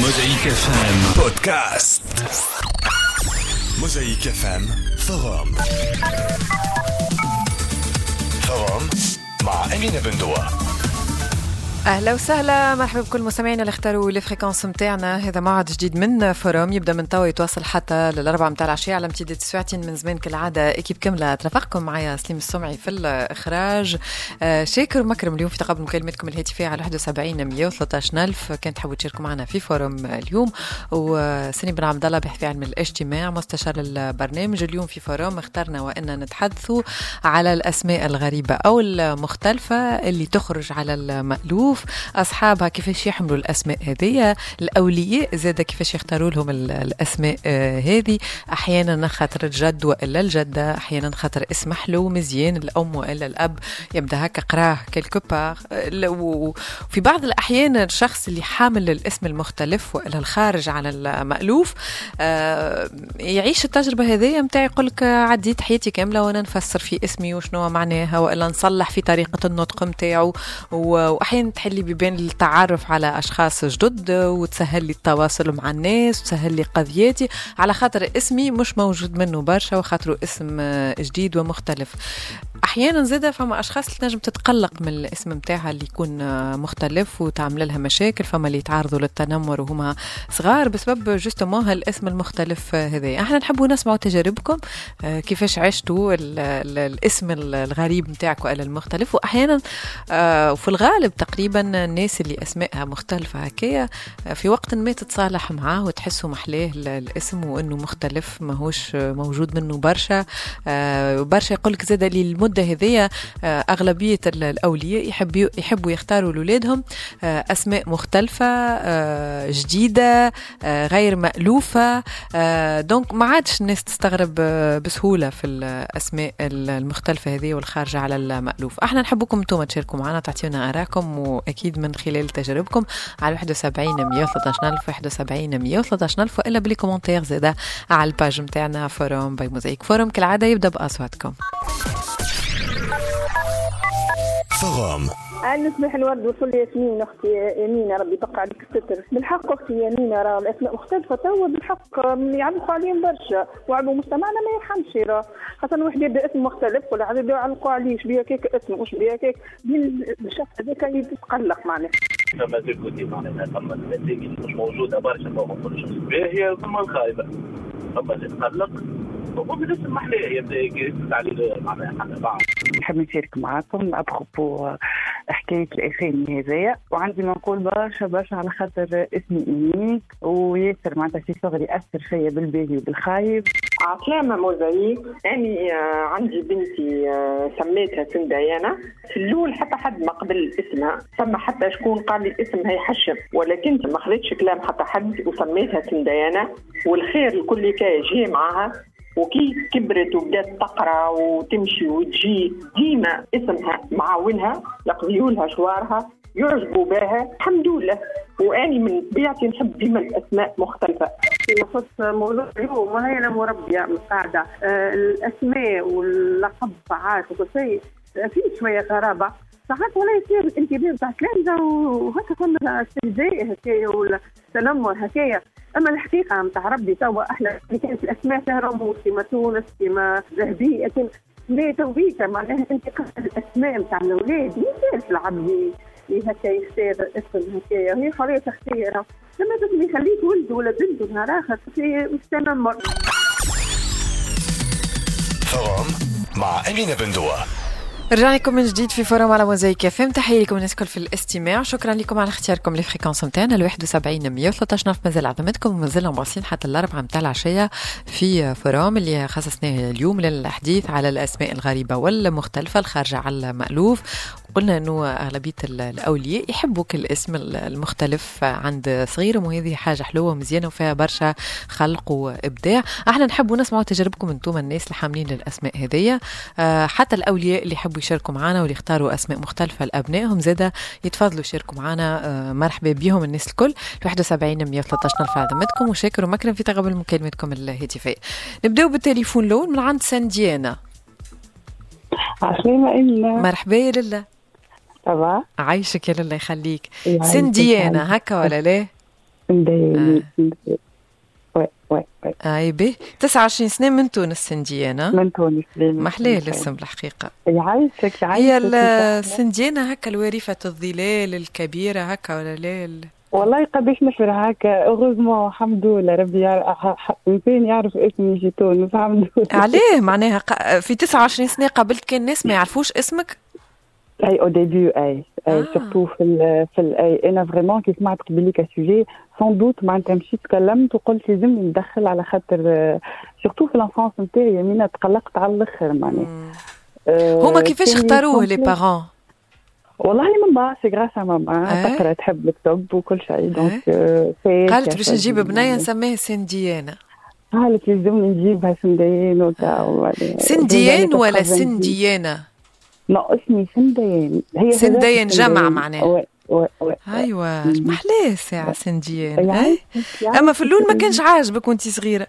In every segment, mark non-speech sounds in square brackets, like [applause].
Mosaïque FM Podcast. Mosaïque FM Forum. Forum. مع أمينة بندوة. أهلا وسهلا. مرحبا بكل مستمعينا اللي اختاروا les fréquences نتاعنا هذا موعد جديد من Forum يبدأ من توا يتواصل حتى للأربعة نتاع العشيه على امتداد ساعتين من زمان. كالعادة équipe كاملة ترافقكم معايا سليم السمعي في الإخراج. آه شاكر مكرم اليوم في تقبل مكالمتكم الهاتفية على 71 113 ألف. كان تحبوا تشاركوا معنا في Forum اليوم. وسني بن عبد الله بحثي علم الاجتماع مستشار البرنامج. اليوم في فوروم اخترنا وان نتحدثوا على الأسماء الغريبة أو المختلفة اللي تخرج على المألوف. نشوف أصحابها كيفاش يحملوا الأسماء هذه الأولياء زاد كيفاش يختاروا لهم الأسماء آه، هذه. أحيانا خاطر الجد وإلا الجدة. أحيانا خاطر اسم حلو مزيان. الأم وإلا الأب يبدأ هكا قراه كيلكو وفي بعض الأحيان الشخص اللي حامل الاسم المختلف وإلا الخارج على المألوف آه، يعيش التجربة هذه نتاع يقول لك عديت حياتي كاملة وأنا نفسر في اسمي وشنو معناها وإلا نصلح في طريقة النطق نتاعو وأحيانا تفتح لي بيبان التعرف على أشخاص جدد وتسهل لي التواصل مع الناس وتسهل لي قضياتي. على خاطر اسمي مش موجود منه برشا وخاطره اسم جديد ومختلف. أحيانا زاده فما أشخاص تنجم تتقلق من الاسم نتاعها اللي يكون مختلف وتعمل لها مشاكل فما اللي يتعرضوا للتنمر وهما صغار بسبب جوستومون هالاسم المختلف هذا أحنا نحبوا نسمعوا تجاربكم آه، كيفاش عشتوا الاسم الغريب نتاعك والا المختلف. وأحيانا آه، وفي الغالب تقريبا الناس اللي أسمائها مختلفة هكايا آه، في وقت ما تتصالح معاه وتحسوا محلاه الاسم وإنه مختلف ماهوش موجود منه برشا. برشا يقول لك زاد لي المدة هذيا آه، أغلبية الأولياء يحبوا يحبوا يختاروا لاولادهم آه، أسماء مختلفة آه، جديدة غير مألوفة. donc ما عادش الناس تستغرب بسهولة في الأسماء المختلفة هذه والخارجة على المألوف. إحنا نحبكم أنتم تشاركوا معنا تعطيونا آرائكم واكيد من خلال تجاربكم على 71 113 ألف 71 113 ألف وإلا ب les commentaires زاده على الباج نتاعنا فوروم باي موزايك. فوروم كالعادة يبدأ بأصواتكم. فغام أنا نسمح الورد وصل ياسمين أختي يمينة ربي يبقى عليك الستر بالحق أختي يمينة راه الأسماء مختلفة توا بالحق يعلقوا عليهم برشا. وعلى مجتمعنا ما يرحمش راه خاصة واحد يبدأ اسم مختلف ولا عاد يعلقوا عليه إيش بيها كيك اسم واش بيها كيك الشخص هذاك يتقلق معناها. فما زيكوتي معناها ثم مش موجودة برشا ما نقولوش هي ثم الخايبة. ثم تتقلق وبالاسم محلاه يبدا يرد عليه معناها بعض. نحب نشارك معاكم أبخبو حكاية الأسامي هذايا. وعندي ما نقول برشا برشا على خاطر اسمي إيميك وياسر معناتها في صغري أثر فيا بالباهي وبالخايب. عسلامة موزايك أني آه، عندي بنتي آه، سميتها سنديانة في الأول حتى حد ما قبل اسمها ثم حتى شكون قال لي اسمها يحشم ولكن ما خذيتش كلام حتى حد وسميتها سنديانة والخير الكل كان جي معاها. وكي كبرت وبدات تقرأ وتمشي وتجي ديما اسمها معاونها يقضيوا لها شوارها. يعجبوا بها الحمد لله. واني من طبيعتي نحب ديما الأسماء مختلفة. في نص موضوع اليوم وهي أنا مربية مساعده آه الأسماء واللقب ساعات وكل شيء. في شوية غرابة. ساعات ولا يصير انتباه بتاع تلامذه وهكا فما استهزاء هكايا ولا تنمر هكايا أما الحقيقة نتاع ربي توا إحنا اللي كانت الأسماء رموز كما تونس كما ذهبيه لكن لا توبيته معناها أنت الأسماء نتاع الأولاد. يسال العبد هكا يختار اسم هكايا هي حريه اختيار لما تبني يخليك ولد ولا بنت نهار آخر في تنمر فغم مع أمينة بندوة. رجعنا لكم من جديد في فورم على موزايك اف ام تحية لكم الناس الكل في الاستماع. شكرا لكم على اختياركم للفريكونس نتاعنا ال 71 113 مازال عظمتكم. ومازلنا مواصلين حتى الاربعه نتاع العشية في فورم اللي خصصناه اليوم للحديث على الأسماء الغريبة والمختلفة الخارجة على المألوف. قلنا إنه أغلبية الأولياء يحبوا كل اسم المختلف عند صغيرهم وهذه حاجة حلوة ومزيانة وفيها برشا خلق وإبداع. أحنا نحبوا نسمعوا تجاربكم أنتم الناس اللي حاملين الأسماء هذيا آه، حتى الأولياء اللي يحبوا يشاركوا معنا واللي يختاروا أسماء مختلفة لأبنائهم زادة يتفضلوا يشاركوا معنا آه، مرحبا بهم الناس الكل. 71 113 نرفع عظمتكم وشاكر ومكرم في تقبل مكالمتكم الهاتفية. نبداو بالتليفون الأول من عند سانديانا عسلامة إلا مرحبا يا لله طبعا عايشك يا الله يخليك. سنديانا هكا ولا لا؟ مدياني وي وي وي. اي بي 29 سنة من تونس سنديانا من تونس محلاه الاسم الحقيقة يعيشك يعيشك هي السنديانه هكا الوريفة الظلال الكبيرة هكا ولا لا؟ والله قداش نفر هكا اوغوزمون الحمد لله ربي انسان يعرف اسمي في تونس الحمد لله. عليه معناها في 29 سنة قابلت كان ناس ما يعرفوش اسمك؟ اي أو ديبي اي اي سورتو في ال في ال اي أنا فريمون كي سمعت قبلي سوجي سون دوت معناتها مشيت تكلمت وقلت لازمني ندخل على خاطر سورتو في لانفونس نتاعي يمينة تقلقت على الآخر معناها هما كيفاش اختاروه les parents والله ماما c'est grâce à ماما تقرا تحب الكتب وكل شيء donc قالت باش نجيب بنيه نسميها سنديانه قالت لازمني نجيبها سنديان وكا سنديان ولا سنديانه؟ اسمي سنديان هي سنديان جمع معناها. oui oui oui أيوه محلاه ساعه سنديان أما في اللون ما كانش عاجبك وأنت صغيرة؟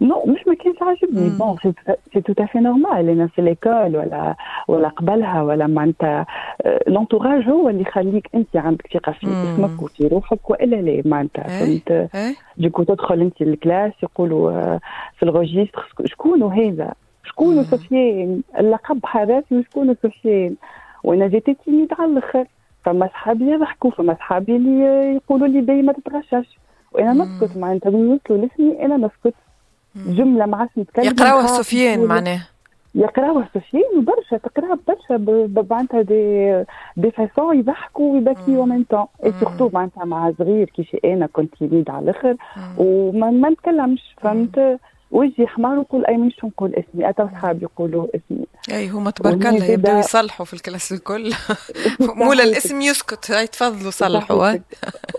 non مش ما كانش عاجبني. bon c'est tout à fait normal أنا في l'école ولا ولا قبلها ولا معناتها l'entourage هو اللي يخليك أنت عندك ثقة في اسمك وفي روحك وإلا لا. معناتها فهمت dès que تدخل أنت ال classe يقولوا في ال registre شكون هذا؟ شكون سفيان؟ اللقب حراسي وشكون سفيان؟ وأنا جيت timide على الأخر. فما صحابي يضحكوا فما صحابي اللي يقولوا لي باهي ما تتغشش وأنا نسكت معناتها من يوصلوا لاسمي أنا نسكت. جملة ما عادش نتكلم يقراوها سفيان معناه. يقراوها سفيان وبرشا تقراها برشا معناتها des des façons يضحكوا ويبكيوا en même temps et surtout معناتها مع صغير كيش أنا كنت timide على الأخر. وما ما نتكلمش فهمت؟ وجهي احمار ونقول أي مش نقول اسمي أتى صحابي يقولوا اسمي. أي هما تبارك الله يبداو يصلحوا في ال classe الكل. [laughs] [laughs] مولا الاسم يسكت هاي تفضلوا صلحوا [laughs]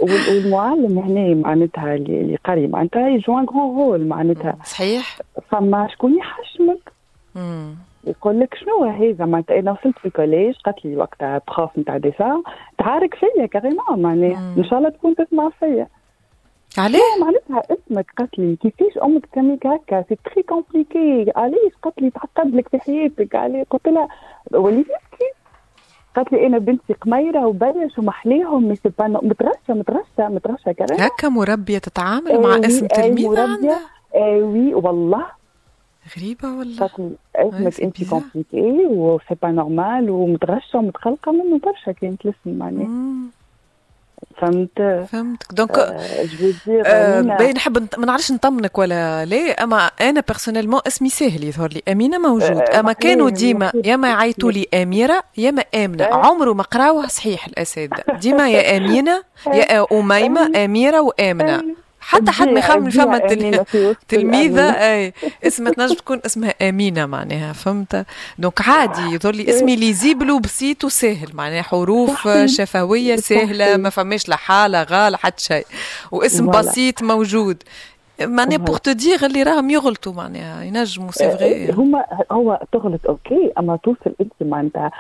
والمعلم هنا معناتها اللي قاري معناتها joue un grand rôle معناتها. صحيح. فما شكون يحشمك؟ يقول لك شنو هذا معناتها أنا وصلت في ال collège قالت لي وقتها prof نتاع dessin تعارك فيا carrément معناها إن شاء الله تكون تسمع فيا. عليه؟ معناتها اسمك قالت لي كيفاش أمك تسميك هكا c'est très compliqué علاش قالت لي؟ تعقد لك في حياتك. علي قلت لها وليدي كيف قالت لي أنا بنتي قميرة وبرش ومحليهم مي سي با مترشة مترشة مترشة كريم هكا مربية تتعامل آه مع اسم تلميذ عندها؟ آه وي والله. غريبة والله. قالت لي اسمك انت كومبليكي وسي با نورمال ومتغشة ومتخلقة منه برشا كانت الاسم معناها. فهمت؟ فهمتك دونك آه باين نحب ما نعرفش نطمنك ولا ليه. أما أنا بيرسونيلمون اسمي ساهل يظهر لي. أمينة موجود. آه أما كانوا ديما يا ما يعيطوا لي أميرة يا ما امنه عمره ما قراوها صحيح الأساتذة. ديما يا [laughs] أمينة يا أميمة أميرة وآمنة. حتى حد ما يخمم فما تلميذة. أي. اسمها تنجم تكون اسمها آمينة معناها فهمت؟ donc عادي يظهر لي اسمي lisible وبسيط وسهل معناها حروف شفوية سهلة ما فماش لا حالة غال حتى شيء. واسم بسيط موجود. معناها pour te dire اللي راهم يغلطوا معناها ينجموا c'est vrai هما هو تغلط okay أما توصل أنت معناتها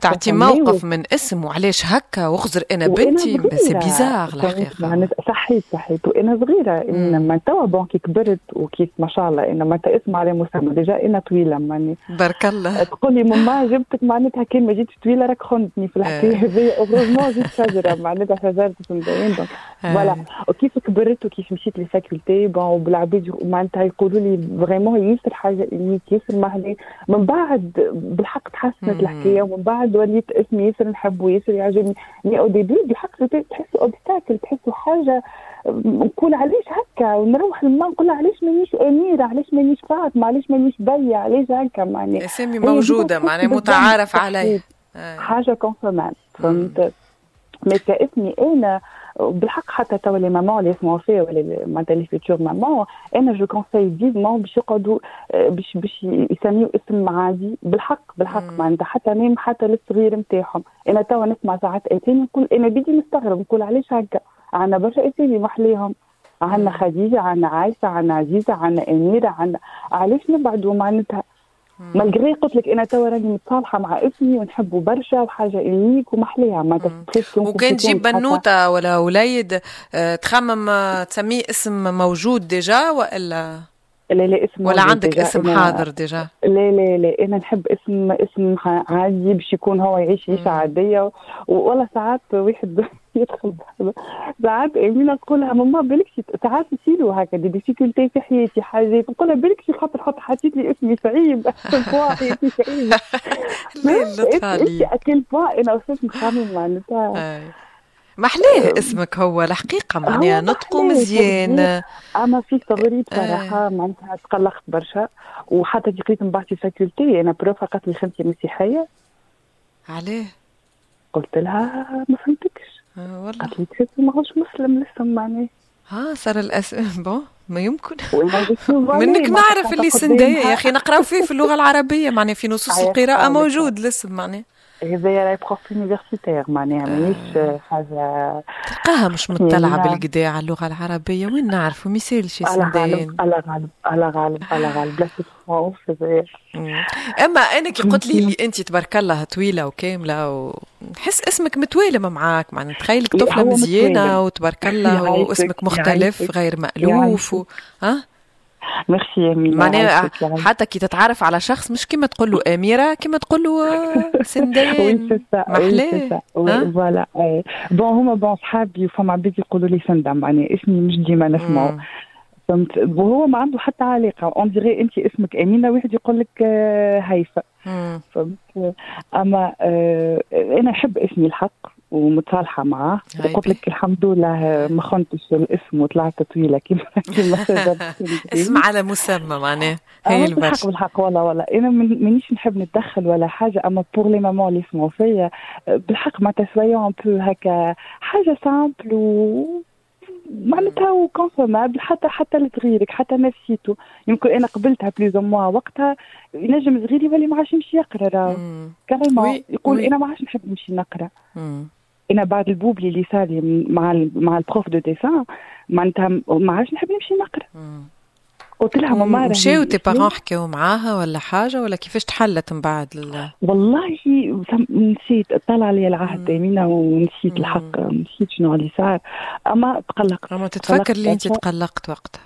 تعطي موقف من اسم وعلاش هكا واخزر أنا بنتي c'est bizarre الحقيقة صحيت صحيت وأنا صغيرة انما توا bon كي كبرت وكيف ما شاء الله انما اسم على مسمى déjà أنا طويلة ماني. بارك الله. تقول لي ماما جبتك معناتها كان ما جيتش طويلة راك خنتني في الحكاية. هذيا heureusement جيت شجره معناتها شجره donc voilà وكيف كبرت؟ كبرت وكيف مشيت la faculté bon وبالعباد معناتها يقولوا لي vraiment ياسر حاجة ليك ياسر محلي من بعد بالحق تحسنت الحكاية ومن بعد وليت اسمي ياسر نحبه ياسر يعجبني. mais au début بالحق تحسوا obstacle تحسوا حاجة. نقول علاش هكا؟ ونروح لما نقول علاش مانيش أميرة؟ علاش مانيش فاطمة؟ علاش مانيش بيا؟ علاش هكا معني؟ اسامي موجودة معناها متعارف عليه حاجة كونسومات فهمت؟ mais كاسمي أنا بالحق حتى توا les mamans اللي يسمعوا فيا ولا معناتها les futures mamans أنا je conseille vivement باش يقعدوا باش باش يسميو اسم عادي بالحق بالحق معناتها حتى même حتى للصغير نتاعهم. أنا توا نسمع ساعات اسامي نقول أنا بيدي نستغرب نقول علاش هكا؟ عندنا برشا اسامي محليهم عندنا خديجة عندنا عايشة عندنا عزيزة عندنا أميرة عندنا علاش نبعدوا معناتها؟ malgré قلت لك أنا توا راني متصالحة مع اسمي ونحبه برشا وحاجة إليك ومحليها. ما وكان تجيب بنوتة ولا وليد تخمم تسميه اسم موجود déjà وإلا؟ لا لا اسم ولا عندك اسم حاضر déjà؟ لا لا لا أنا نحب اسم اسم عادي باش يكون هو يعيش عيشة عادية. ولا ساعات واحد [laughs] يدخل ساعات أمينة نقولها ماما بالك ساعات يصيروا هكا des difficultés في حياتي حاجات نقولها بالك شي خاطر حط حطيت لي اسمي صعيب حياتي صعيب à quel point أنا وصلت نخمم معناتها. محلاه اسمك هو الحقيقة معناها نطقه مزيان. اما في صغري بصراحه معناتها تقلقت برشا. وحتى كي قريت من بعد في faculté أنا prof قالت لي خي انتي مسيحية. علاه. قلت لها ما فهمتكش. آه والله. قالت لي تحسي ماهوش مسلم لسه معناه. ها صار الاسم bon [laughs] ما يمكن. [laughs] منك نعرف اللي سندية يا أخي نقراو فيه في اللغة العربية معناها في نصوص القراءة موجود الاسم معناها. هذايا راهي prof universitaire معناها مانيش حاجة تلقاها مش مطلعه بالكدا على اللغة العربية وين نعرفوا ما يسالش الله غالب الله غالب الله غالب الله غالب. [laughs] la France أما أنا كي قلت لي اللي انت تبارك الله طويلة وكاملة ونحس اسمك متوالم معاك معناها تخيلك طفلة مزيانة وتبارك الله واسمك مختلف غير مألوف و... ها؟ ميرسي معناها حتى كي تتعرف على شخص مش كيما تقول له أميرة كيما تقول له سندان [laughs] محلاه. voilà bon هما bon صحابي وفما عباد يقولوا لي سندان. معناها اسمي مش ديما نسمعه فهمت؟ وهو ما عنده حتى علاقة. on dirait انت اسمك أمينة واحد يقول لك هيفا. فهمت؟ أما أنا نحب اسمي الحق. ومتصالحة معاه قلت لك الحمد لله ما خنتش الاسم وطلعت طويلة كيما [laughs] كيما [laughs] اسم على مسمى معناه هي البرشا بالحق بالحق والله والله. أنا مانيش نحب نتدخل ولا حاجة أما بور لي مامون اللي يسمعوا فيا بالحق معناتها سويون بو هكا حاجة سامبل و معناتها وكونسومابل حتى حتى لصغيرك حتى نفسيته. يمكن أنا قبلتها بليز موا وقتها ينجم صغير يولي ما عادش يمشي يقرا راهو كاريمون يقول أنا ما عادش نحب نمشي نقرا. أنا بعد البوبلي اللي صار لي مع مع البروف دو ديسان معناتها ما عادش نحب نمشي نقرأ. قلت لها ماما مشاو تي بارون حكاو معاها ولا حاجة ولا كيفاش تحلت من بعد لل... والله نسيت طلع لي العهد يمينة ونسيت الحق نسيت شنو اللي صار. أما تقلقت. أما تتفكر اللي أنت تقلقت. وقتها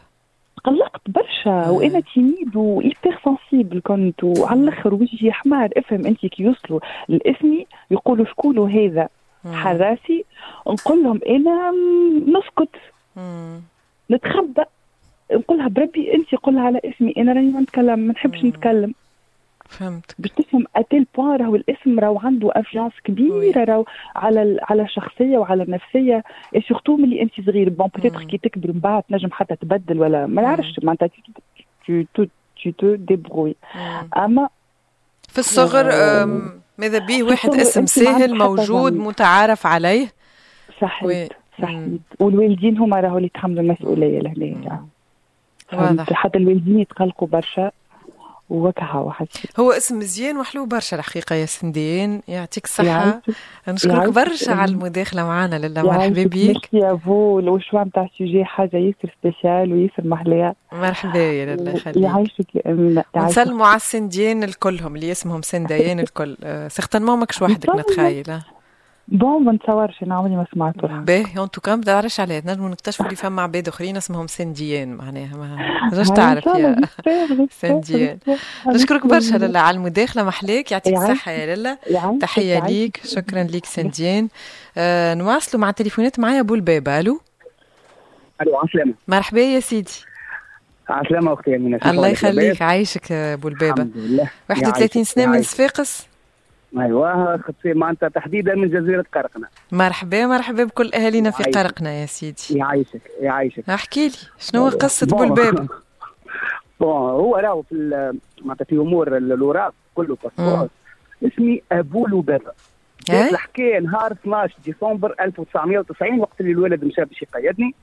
تقلقت برشا. وأنا تيميد وايبر سنسيبل كنت وعلى الأخر وجهي حمار افهم أنت كي يوصلوا لاسمي يقولوا شكون هذا. حراسي نقول لهم أنا نسكت. نتخبى. نقولها بربي أنت قولها على اسمي أنا راني ما نتكلم ما نحبش نتكلم. فهمت باش تفهم à tel point راهو الاسم راهو عنده influence كبيرة راهو على على الشخصية وعلى النفسية. surtout ملي أنت صغير bon peut-être كي تكبر من بعد تنجم حتى تبدل ولا ما نعرفش. معناتها tu te tu te débrouilles أما في الصغر ماذا به واحد اسم ساهل موجود متعارف عليه؟ صحيح صحيح والوالدين هما راهو اللي يتحملوا المسؤولية لهنا واضح. حتى الوالدين يتقلقوا برشا. وكها واحد هو اسم مزيان وحلو برشا الحقيقة يا سنديان يعطيك الصحه نشكرك برشا على المداخله معنا لله مرحبا بك يا بو ال choix نتاع ال sujet حاجة ياسر spécial وياسر محلية. مرحبا يا لله يخليك. يعيشك يا امينه ونسلموا على السنديان الكلهم اللي اسمهم سنديان الكل. certainement ماكش وحدك نتخيل. bon ما نتصورش أنا عمري ما سمعته باهي en tout cas ما تعرفش عليه نجموا نكتشفوا اللي فما عباد آخرين اسمهم سنديان معناها ما تقدرش تعرف يا [laughs] سنديان. نشكرك برشا لالا على المداخلة محلاك يعطيك الصحة يا لالا. تحية ليك شكرا ليك سنديان. آه نواصلوا مع التليفونات معايا أبو الباب ألو؟ ألو عسلامة. مرحبا يا سيدي. عسلامة أختي أمينة الله يخليك عايشك أبو البابه الحمد لله. 31 سنة من صفاقس أيوه معناتها تحديدا من جزيرة قرقنة. مرحبا مرحبا بكل أهالينا في قرقنة يا سيدي. يعيشك يعيشك. احكي لي شنو قصه بولباب بون هو راهو في معناتها في أمور الاوراق كله passeport اسمي أبو لبابة. كانت الحكاية نهار 12 ديسمبر 1990 وقت اللي الولد مشى باش يقيدني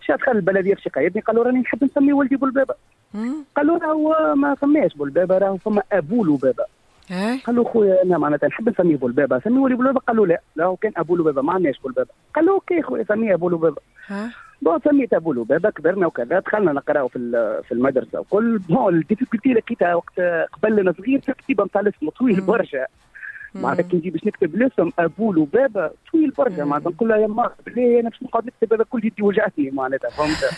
مشى دخل البلدية باش يقيدني قالوا راني نحب نسمي ولدي بولبابة. قالوا راهو ما فماش بولبابة راهو فما أبو لبابة. قال له خويا أنا معناتها نحب نسميه بولبابة. سميه لي بولبابة؟ قال له لا لا كان أبو لبابة ما عندناش بولبابة. قال له OK خويا سميه أبو لبابة. bon سميت أبو لبابة كبرنا وكذا دخلنا نقراو في في المدرسة. وكل bon ال difficulté لقيتها وقت قبل أنا صغير في الكتيبه نتاع الاسم طويل برشا. معناتها كي نجي باش نكتب الاسم أبو لبابة طويل برشا معناتها نقول لها يا ما بلي أنا باش نقعد نكتب هذا كل يدي وجعتني معناتها فهمت؟ [laughs]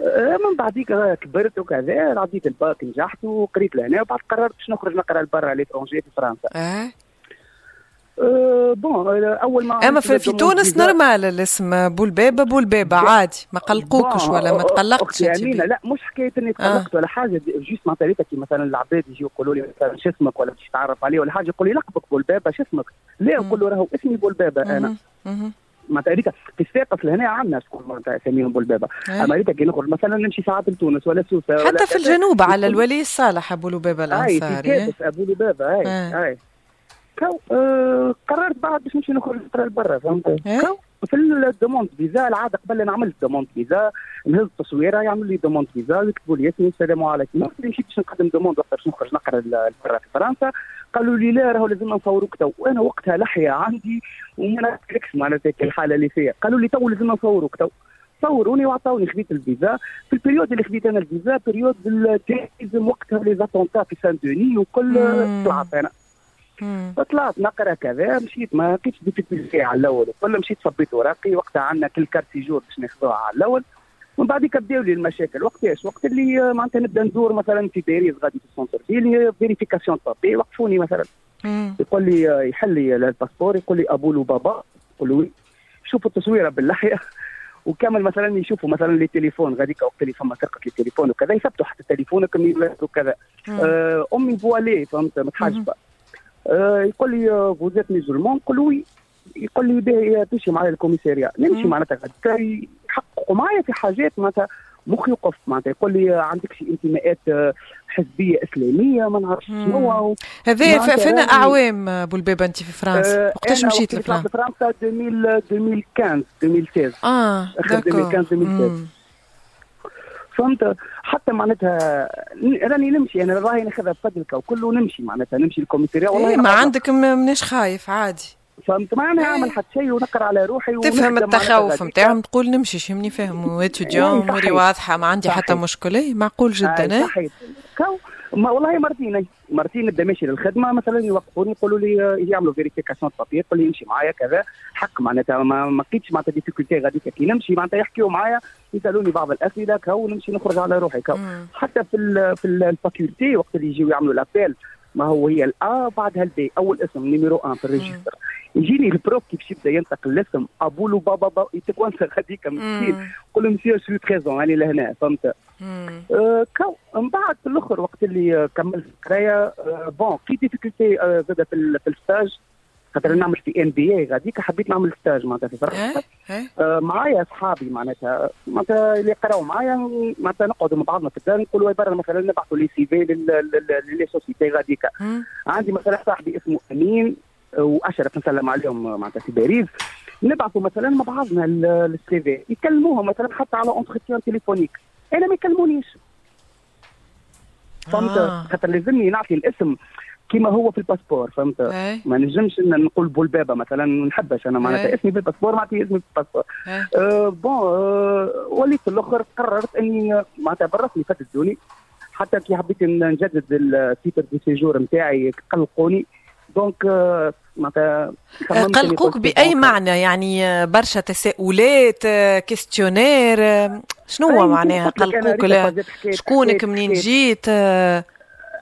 آه، من بعديك كبرت وكذا عديت الباك نجحت وقريت لهنا وبعد قررت باش نخرج نقرأ لبرا l'étranger في فرنسا. أه bon أول ما أما في, في تونس normal الاسم بولبابه بولبابه عادي ما قلقوكش ولا ما تقلقتش أمينة لا مش حكايه إني تقلقت آه. ولا حاجة juste معناتها كي مثلا العباد يجيو يقولوا لي مثلا شو اسمك ولا باش تعرف عليه ولا حاجة يقول لي لقبك بولبابه شو اسمك؟ لا نقول له راهو اسمي بولبابه أنا؟ معناتها هذيك في الساقف لهنا عندنا شكون معناتها أساميهم بولبابه إيه. أما هذيك كي نخرج مثلا نمشي ساعات لتونس ولا سوسة حتى ولا في الجنوب على الولي الصالح أبو لبابه الانصاري أي في أبو لبابه أي أي. que آه قررت بعد باش نمشي نخرج نقرا لبرا فهمت؟ إيه؟ في ال demande visa العادة قبل أنا عملت demande visa نهز التصويرة يعملوا لي demande visa يكتبوا لي اسمي السلام عليكم. مشيت باش نقدم demande وقت باش نخرج نقرا لبرا في فرنسا. قالوا لي لا راهو لازم نصوروك تو. وأنا وقتها لحية عندي وما نعرفش معناتها الحالة اللي فيها قالوا لي تو لازم نصوروك تو. صوروني وعطاوني خذيت الفيزا. في ال période اللي خذيت أنا ال visa période وقتها les attentats في سان دوني وكل طلعت أنا. طلعت نقرأ كذا مشيت ما لقيتش difficulté على الأول. وكل مشيت صبيت ورقي وقتها عندنا كل carte séjour باش ناخذوها على الأول. ومن بعد بداو لي المشاكل. وقتاش وقت اللي معناتها نبدأ ندور مثلا في باريس غادي في ال centre-ville vérification طابي وقفوني مثلا. يقول لي يحل لي ال passeport يقول لي أبو بابا يقول له شوفوا التصويرة باللحيه [laughs] وكامل مثلا يشوفوا مثلا les téléphones. غاديك وقت اللي فما سرقه les téléphones وكذا يثبتوا حتى تليفونك وكذا. آه أمي voilée فهمت؟ متحجبه آه يقول لي vous êtes musulman نقول له يقول لي باهي تمشي معايا ال commissariat نمشي معناتها يحققوا معايا في حاجات معناتها مخ يوقف. معناتها يقول لي عندك شي انتماءات آه، حزبية إسلامية ما نعرفش شنو هذا فين أعوام بولبابه أنت في فرنسا؟ وقتاش مشيت لفرنسا؟ فرنسا؟ 2015 2016 آه اخر 2015 2016 فهمت؟ حتى معناتها راني نمشي أنا راهي ناخذها بفضلك وكله نمشي معناتها نمشي الكوميساريه والله إيه ما عندك مناش خايف عادي. فهمت؟ ما أنا أعمل حتى شيء ونقرأ على روحي تفهم التخوف نتاعهم تقول نمشي شمني فاهم؟ واتيديون اموري واضحة ما عندي حتى مشكلة إيه، معقول جدا آه صحيح. كو ما والله مرتين مرتين نبدا ماشي للخدمة مثلا يوقفوني يقولوا لي يعملوا vérification papiers يقول لي امشي معايا كذا حق معناتها ما ما لقيتش معناتها difficulté غاديك كي نمشي معناتها يحكيوا معايا يسألوني بعض الأسئلة كو نمشي نخرج على روحي كو حتى في في ال faculté وقت اللي يجيو يعملوا l'appel ما هو هي ال A بعدها ال B أول اسم numéro 1 في ال registre. يجيني ال prof كي باش يبدا ينطق الاسم أبو لبابة بابا يتكونسر هذيك مسكين. يقول له monsieur suis présent راني لهنا فهمت؟ كو من بعد في الأخر وقت اللي كملت القرايه آه bon في difficulté آه زاد في, ال stage. خاطر نعمل في MBA غاديك حبيت نعمل stage معناتها في فرنسا إيه، إيه. آه معايا أصحابي معناتها. معناتها اللي قراو معايا معناتها نقعدوا مع بعضنا في الدار نقولوا برا مثلا نبعثوا les CV ل les sociétés غاديك. عندي مثلا صاحبي اسمه أمين وأشرف نسلم عليهم معناتها في باريس. نبعثوا مثلا مع بعضنا ال CV. يكلموهم مثلا حتى على entretien téléphonique أنا ما يكلمونيش. فهمت؟ آه. خاطر لازمني نعطي الاسم كما هو في ال passeport فهمت؟ أي. ما نجمش نقول بولبابة مثلا ما نحبش أنا معناتها اسمي في ال passeport معناتها اسمي في الباسبور. أه bon أه وليت في الأخر قررت إني معناتها بالرسمي فددوني حتى كي حبيت نجدد ال titre de séjour نتاعي قلقوني. donc معناتها قلقوك بأي معنى؟ يعني برشا تساؤلات questionnaire شنو هو معناها؟ قلقوك شكونك منين جيت؟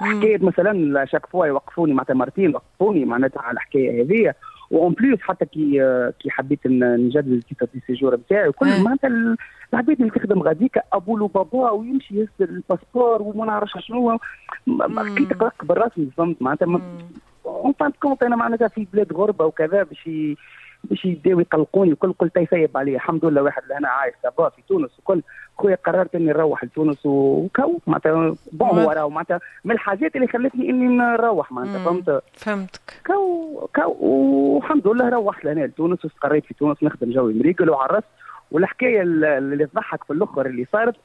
حكاية مثلا chaque fois يوقفوني معناتها مرتين وقفوني معناتها على الحكاية هذه. و en plus حتى كي كي حبيت نجدد ال titre de séjour نتاعي وكل معناتها العباد اللي تخدم غاديك أبو لبابة ويمشي يسر ال passeport وما نعرفش شنو. كي تقرا بالرسمي فهمت؟ معناتها en fin de compte أنا معناتها في بلاد غربة وكذا باش باش يبداو يقلقوني وكل قلت يسيب علي الحمد لله واحد هنا عايش ça va في تونس وكل. خويا قررت إني نروح لتونس وكو معناتها bon هو راهو معناتها من الحاجات اللي خلتني إني نروح معناتها فهمت؟ فهمتك. كو كو والحمد لله روحت لهنا لتونس واستقريت في تونس نخدم جوي مريقل وعرست والحكاية اللي تضحك في الأخر اللي صارت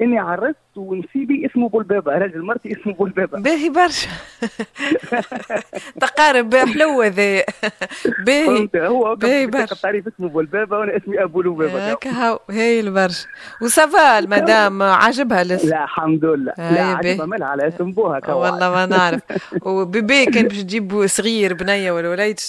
إني عرست ونسيبي اسمه بولبابه راجل مرتي اسمه بولبابه باهي برشا. [laughs] تقارب حلوة ذي [laughs] باهي. هو باهي برشا. التعريف اسمه بولبابه وأنا اسمي أبو لبابه هكا هاو هاي برشا. وسافا المدام عجبها لسه لا الحمد لله. لا عجبها مالها على اسم بوها والله ما نعرف. [laughs] وبيبي كان باش تجيب صغير بنية ولا وليد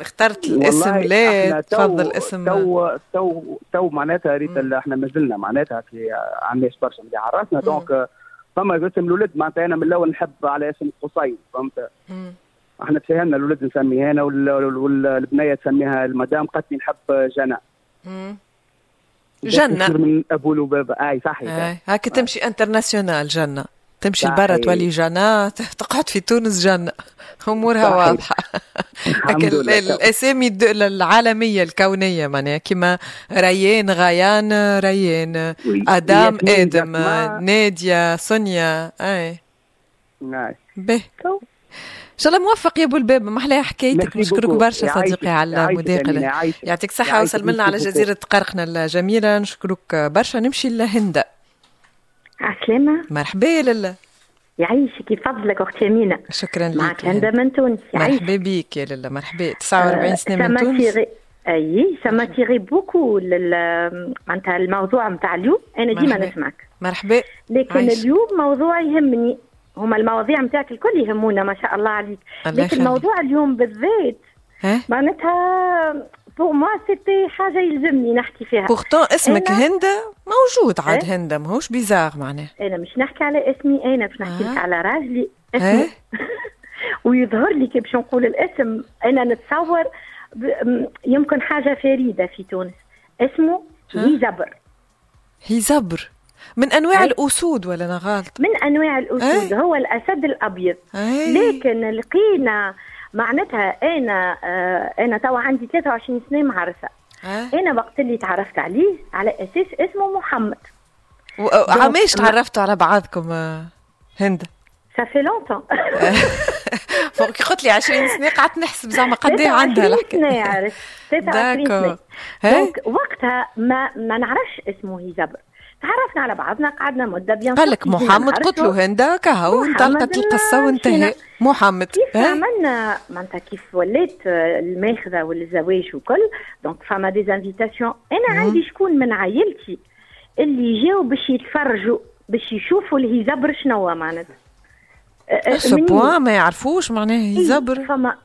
اخترت الاسم ليه تفضل اسم. تو تو تو معناتها ريت إحنا ما زلنا معناتها في عندناش برشا. اللي عرفنا donc فما اسم الاولاد معناتها أنا من الأول نحب على اسم قصي فهمت؟ إحنا تفاهمنا الاولاد نسميها أنا والبنيه تسميها المدام قالت لي نحب جنى. جنة. من أبو لبابه أي صحيح. هاك تمشي international جنة. تمشي لبرا تولي جنة تقعد في تونس جنة. [laughs] أمورها واضحة. الأسامي العالمية الكونية معناها كما ريان غيان ريان آدم آدم نادية سونيا أي. ناي به. إن شاء الله موفق يا أبو الباب. ما أحلى حكايتك. نشكرك برشا صديقي على المداخلة. يعطيك الصحة. وسلم لنا على جزيرة قرقنا الجميلة. نشكرك برشا. نمشي لهند. عسلامة. مرحبا يا لالا. يعيشك يفضلك أختي أمينة. شكرا لك معك هند من تونس مرحبا بك يا لالا مرحبا. 49 آه سنة من تونس؟ أي سما تيغي بوكو معناتها الموضوع نتاع اليوم. أنا ديما نسمعك. مرحبا. لكن عايش. اليوم موضوع يهمني. هما المواضيع نتاعك الكل يهمونا ما شاء الله عليك. الله لكن موضوع اليوم بالذات معناتها pour moi c'était حاجة يلزمني نحكي فيها. pourtant اسمك هندا موجود عاد إيه؟ هندا ماهوش بيزار معناه أنا مش نحكي على اسمي أنا باش نحكي لك على راجلي اسمي. [laughs] ويظهر لي كي باش نقول الاسم. أنا نتصور يمكن حاجة فريدة في تونس. اسمه هيزبر هيزبر من أنواع أي. الأسود ولا أنا غلط من أنواع الأسود. أي. هو الأسد الأبيض. أي. لكن لقينا معناتها أنا آه أنا توا عندي 23 سنة معرفة. أه؟ أنا وقت اللي تعرفت عليه على أساس اسمه محمد. عماش تعرفتوا على بعضكم هند؟ ça fait longtemps [laughs] فوق قلت لي 20 سنة قعدت نحسب زعما قد إيه عندها الحكاية 20 سنة عرفت؟ 23 سنة. [laughs] donc وقتها ما ما نعرفش اسمه هيزبر تعرفنا على بعضنا قعدنا مدة bien قال لك محمد قلت له هندا كهو انطلقت القصة وانتهى محمد كيف عملنا معناتها كيف وليت الماخذة والزواج وكل. donc فما des invitations أنا عندي شكون من عائلتي اللي جاوا باش يتفرجوا باش يشوفوا الهيزبر شنو معناتها. سبوا ما يعرفوش معناه هيزبر فما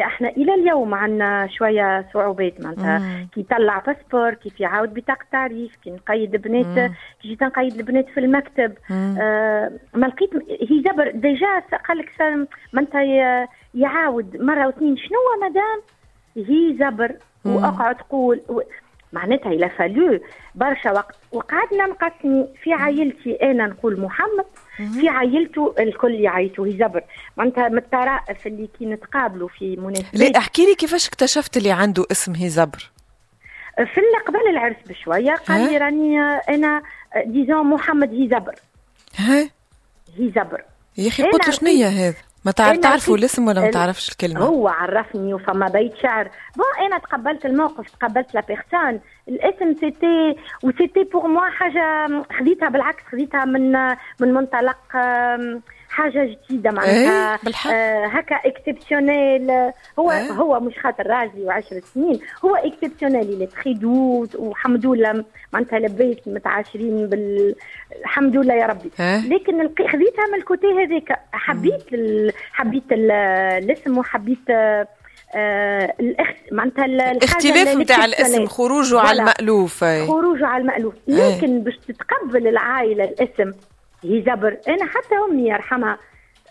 إحنا إلى اليوم عندنا شوية صعوبات معناتها. كي يطلع passeport كيف يعاود بطاقة تعريف كي نقيد بنات كي جيت نقيد البنات في المكتب. آه ما لقيت هيزبر déjà قال لك معناتها يعاود مرة واثنين. شنو مدام؟ هيزبر وأقعد تقول معناتها il a fallu برشا وقت. وقعدنا نقسمي في عائلتي. أنا نقول محمد في عائلته الكل يعيطوا زبر. معناتها من الطرائف اللي كي نتقابلوا في مناسبات لا احكي لي كيفاش اكتشفت اللي عنده اسم هيزبر في اللي قبل العرس بشوية. قال لي راني أنا ديزون محمد هيزبر ها؟ هيزبر يا أخي قلت شنيا هذا؟ ما تعرف تعرفوا الاسم ولا ما تعرفش الكلمة؟ هو عرفني وفما بيت شعر. bon أنا تقبلت الموقف تقبلت la personne الاسم c'était و c'était pour moi حاجة خذيتها بالعكس خذيتها من من منطلق حاجة جديدة معناتها. إيه؟ آه هكا exceptionnel هو إيه؟ هو مش خاطر راجلي وعشر سنين. هو exceptionnel il est très doux والحمد لله معناتها لبيت متعاشرين بال الحمد لله يا ربي. إيه؟ لكن خذيتها من الكوتي هذاك حبيت ال... حبيت الاسم وحبيت آه الاخ معناتها الاختلاف نتاع الاسم خروجه على المألوف خروجه على المألوف. لكن باش تتقبل العائلة الاسم هي زبر أنا حتى امي يرحمها.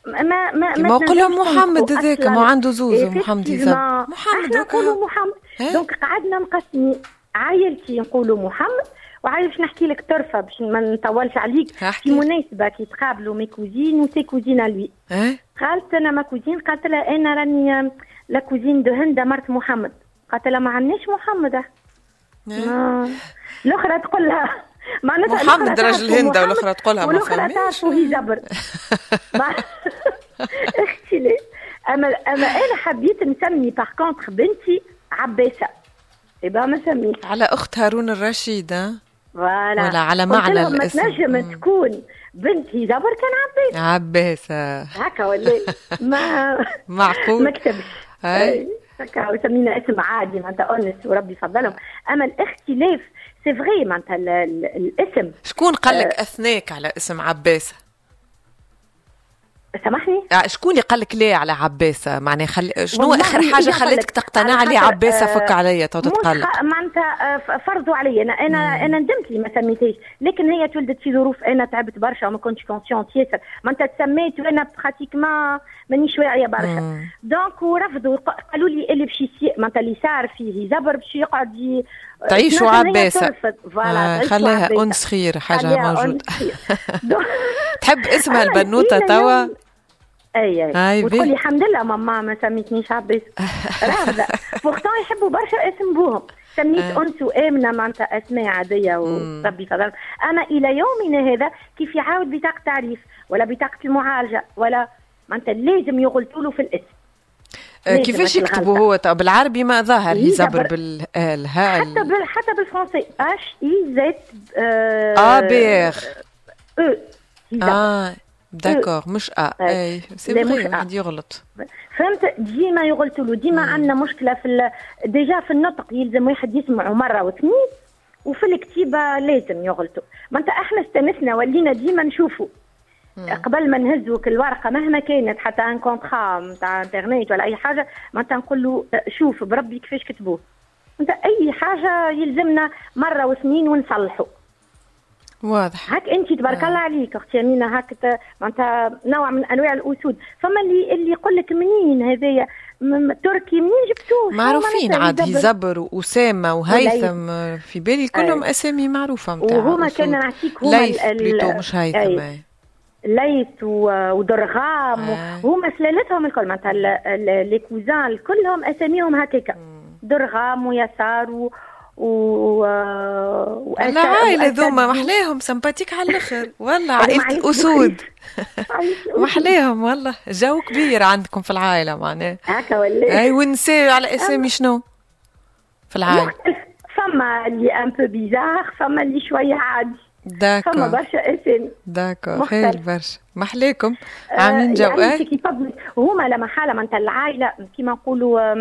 ما ما ما قول لهم محمد هذاك ما عنده زوز محمد يزبر محمد نقولوا محمد. donc قعدنا نقسمي. عائلتي نقولوا محمد. وعايش نحكي لك طرفة باش ما نطولش عليك. في مناسبة كي تقابلوا mes cousines و ses cousines lui قالت أنا ma cousine قالت لها أنا راني la cousine de هند مرت محمد. قالت لها ما عندناش محمد الأخرى تقول لها معناتها محمد رجل هندة والأخرى تقولها ما والأخرى تعرفوا هيزبر [laughs] [laughs] أختي اما أما أنا حبيت نسمي باغ كونتخ بنتي عباسة. يبقى ما سميت على أخت هارون الرشيد ولا. ولا على معنى الاسم ما تنجم تكون بنت هي جبر كان عباسه عباسة. هكا ولا [laughs] ما معقول. ما كتبش. هكا وسمينا اسم عادي معناتها انس وربي يفضلهم أما الاختلاف سي فغي معناتها الاسم شكون قال لك اثناك على اسم عباسه؟ سامحني؟ آه، شكون اللي قال لك ليه على عباسه معناها خل... شنو آخر حاجة خلتك تقتنع لي عباسه فك عليا تو تتقلق. معناتها فرضوا علي أنا أنا أنا ندمت لي ما سميتهاش. لكن هي تولدت في ظروف أنا تعبت برشا وما كنتش consciente ياسر معناتها تسميت وأنا ما مانيش واعيه برشا donc ورفضوا قالوا لي اللي باش معناتها اللي صار فيه هزبر باش يقعد تعيشوا عباسه آه خليها انس خير حاجة موجودة. [laughs] تحب اسمها البنوتة توا؟ أي أي. وتقول لي الحمد لله ماما ما سميتنيش عباس [laughs] رافضة. بورتون يحبوا برشا اسم بوهم. سميت أه. انس وآمنة معناتها أسماء عادية وربي فضل أنا إلى يومنا هذا كيف يعاود بطاقة تعريف ولا بطاقة المعالجة ولا معناتها لازم يغلطوا له في الاسم. آه، كيفاش يكتبوا هو؟ طب بالعربي ما ظاهر يزبر بالهاء حتى بال حتى بالفرنسي. اش اي زد آه pire. أو آه d'accord مش أ. et c'est vrai واحد يغلط. فهمت؟ ديما يغلطوا له. ديما عندنا مشكلة في déjà في النطق. يلزم واحد يسمعه مرة واثنين وفي الكتيبة لازم يغلطوا. معناتها إحنا استنسنا ولينا ديما نشوفوا. قبل ما نهزوا كل ورقه مهما كانت حتى un contrat نتاع انترنت ولا أي حاجة معناتها نقول له شوف بربي كيفاش كتبوه. أنت أي حاجة يلزمنا مرة واثنين ونصلحوا واضح. هاك أنت تبارك الله عليك أختي أمينة هاك معناتها نوع من أنواع الأسود. فما اللي اللي يقول لك منين هذايا؟ تركي منين جبتوه؟ معروفين عاد يزبر وأسامة وهيثم في بالي كلهم أسامي معروفة نتاع وهما كان نعطيك هما ليث بليتو مش هيثم ليث ودرغام آه. هما سلالتهم الكل. معناتها les cousins كلهم أساميهم هكاكا درغام ويسار و و العائلة ذوما محلاهم sympathiques على الأخر. [laughs] والله عائلة الاسود محلاهم [laughs] والله. جو كبير عندكم في العائلة معناها هكا ولا؟ أي ونساء على أسامي شنو؟ في العائلة. فما اللي un peu bizarre فما اللي شوية عادي. d'accord فما برشا أسامي. d'accord خير برشا. محلاكم عاملين جو يعني إيه هما لما حالة معناتها العائلة كيما نقولوا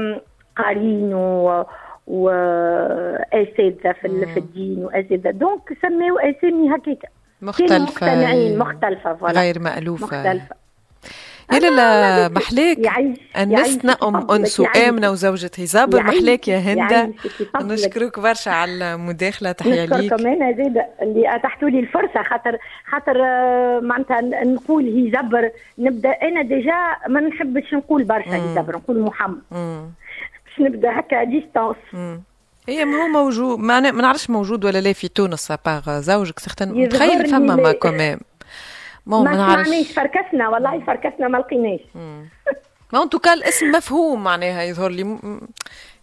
قارين و واساتذه في, في الدين واساتذه donc سميو أسامي هكاك مختلفة. مقتنعين. مختلفة voilà. غير مألوفة. مختلفة. يا لا محلاك أنسنا أم أنس وآمنة وزوجة هزبر محلاك يا هندة نشكرك برشا على المداخلة تحية ليك. أنا زيد اللي أتحتوا لي الفرصة خاطر خاطر آه، معناتها نقول هزبر نبدأ أنا déjà ما نحبش نقول برشا هزبر نقول محمد. باش نبدأ هكا distance هي ما هو موجود ما نعرفش موجود ولا لا في تونس باغ زوجك متخيل فما mais quand même ما نعرفش. فركسنا والله فركسنا ما لقيناش. mais en tout cas الاسم مفهوم معناها يظهر لي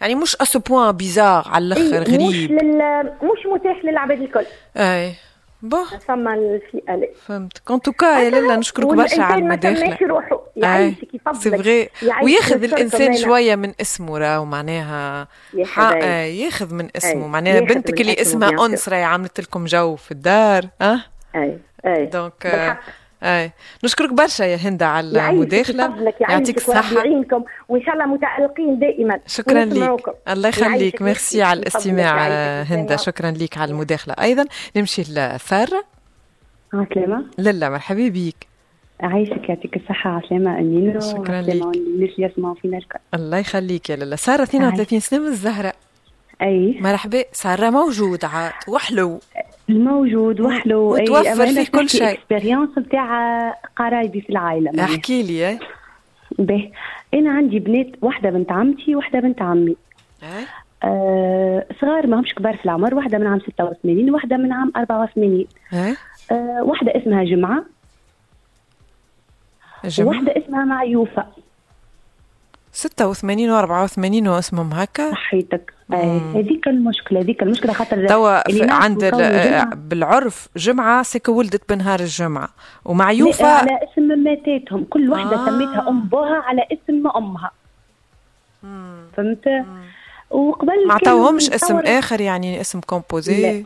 يعني مش à ce point bizarre على الآخر غريب. مش لل... مش متاح للعباد الكل. أي. bon. فما الفئة فهمت. en tout cas يا لالا نشكرك برشا على المداخلة. ما روحه يعيش كيف وياخذ الإنسان شوية من اسمه راهو معناها ياخذ من اسمه. معناها بنتك اللي اسمها أنس راهي عملت لكم جو في الدار أه؟ أي. اي donc اي نشكرك برشا يا هند على المداخله يعطيك الصحة. يعينكم وإن شاء الله متألقين دائما. شكرا لك الله يخليك. ميرسي على الاستماع هند. شكرا لك على المداخلة. أيضا نمشي لساره عسلامة لالا مرحبا بيك. عايشك يعطيك الصحة. عسلامة أمين شكرا لك الناس اللي يسمعوا فينا الكل الله يخليك يا لالا سارة 32 سنة من الزهرة. أي. مرحبا. سارة موجود عاد وحلو. الموجود وحلو وتوفر فيه كل شيء. expérience نتاع قرايبي في العائلة احكي لي به. أنا عندي بنات واحدة بنت عمتي واحدة بنت عمي. أه؟ آه صغار ما همش كبار في العمر. واحدة من عام 86 وواحده من عام 84 أه؟ آه واحدة اسمها جمعة. جمعة؟ واحدة اسمها معيوفة. 86 و 84 واسمهم هكا؟ صحيتك. هذيك المشكلة هذيك المشكلة خاطر توا عند بالعرف جمعة parce que ولدت بنهار الجمعة ومعيوفة على اسم ماتاتهم. كل واحدة آه. سميتها أم بوها على اسم أمها. فهمت؟ وقبل ما عطاوهمش اسم آخر يعني اسم composé. لا.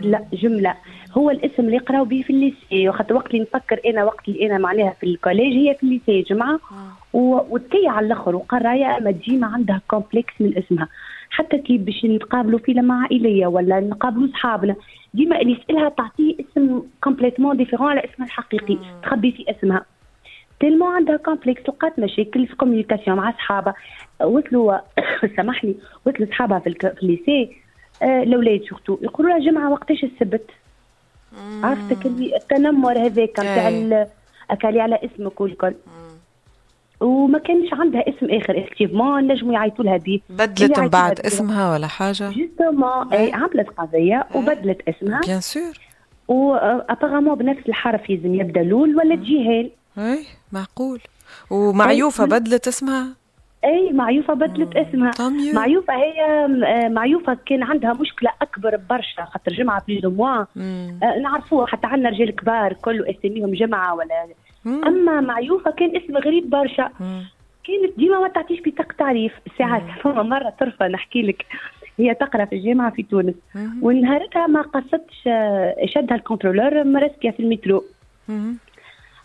لا جملة. هو الاسم اللي يقراو به في ال lycée. وقت وقت اللي نفكر أنا وقت اللي أنا معناها في ال collège هي في ال lycée جمعة. آه. وتكي على الآخر وقرايه أما ديما عندها complexe من اسمها. حتى كي باش نتقابلوا في لما عائلية ولا نقابلوا صحابنا. ديما اللي يسألها تعطيه اسم complètement différent على اسمها الحقيقي تخبي في اسمها. tellement عندها complexe لقات مشاكل في communication مع اصحابها وصلوا [coughs] سامحني وصلوا اصحابها في, في ال lycée آه الأولاد surtout يقولوا لها جمعة وقتاش السبت؟ عرفت التنمر هذاك نتاع أكالي على اسمك والكل. وما كانش عندها اسم آخر effectivement نجموا يعيطوا لها به بدلت من بعد اسمها ولا حاجة؟ justement اي عملت قضية وبدلت اسمها. bien sûr و apparemment بنفس الحرف لازم يبدأ لول ولا جهال اي معقول. ومعيوفة بدلت اسمها؟ اي معيوفة بدلت اسمها. tant mieux. معيوفة هي آه، معيوفة كان عندها مشكلة أكبر برشا خاطر جمعة plus ou moins آه نعرفوها حتى عندنا رجال كبار كل أساميهم جمعة ولا مم. أما معيوفه كان اسم غريب برشا. كانت ديما ما تعطيش بطاقه تعريف. ساعات فما مرة طرفة نحكي لك. هي تقرأ في الجامعة في تونس. ونهارتها ما قصتش آه، شدها ال contrôleur مرسكيه في المترو.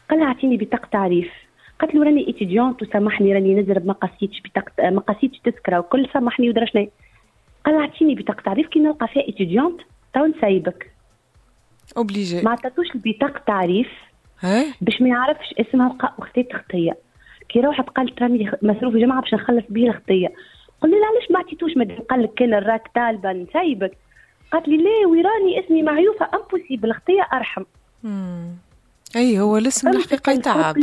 قال لها أعطيني بطاقة تعريف. قالت له راني étudiante وسامحني راني نزرب ما قصيتش بطاقة ما قصيتش تذكرة وكل سامحني ودرا شنو قال أعطيني بطاقة تعريف كي نلقى فيها étudiante تو نسايبك. obligée ما عطاتوش البطاقة تعريف. باش ما يعرفش اسمها وقع وخطيت خطيه كي روحت قالت راني مصروف جمعه باش نخلص بيه الخطيه قلت لها علاش ما عطيتوش؟ مادام قال لك كان الراك طالبة نسايبك. قالت لي لا ويراني اسمي معيوفة. impossible خطيه أرحم. مم. أي هو الاسم الحقيقة يتعب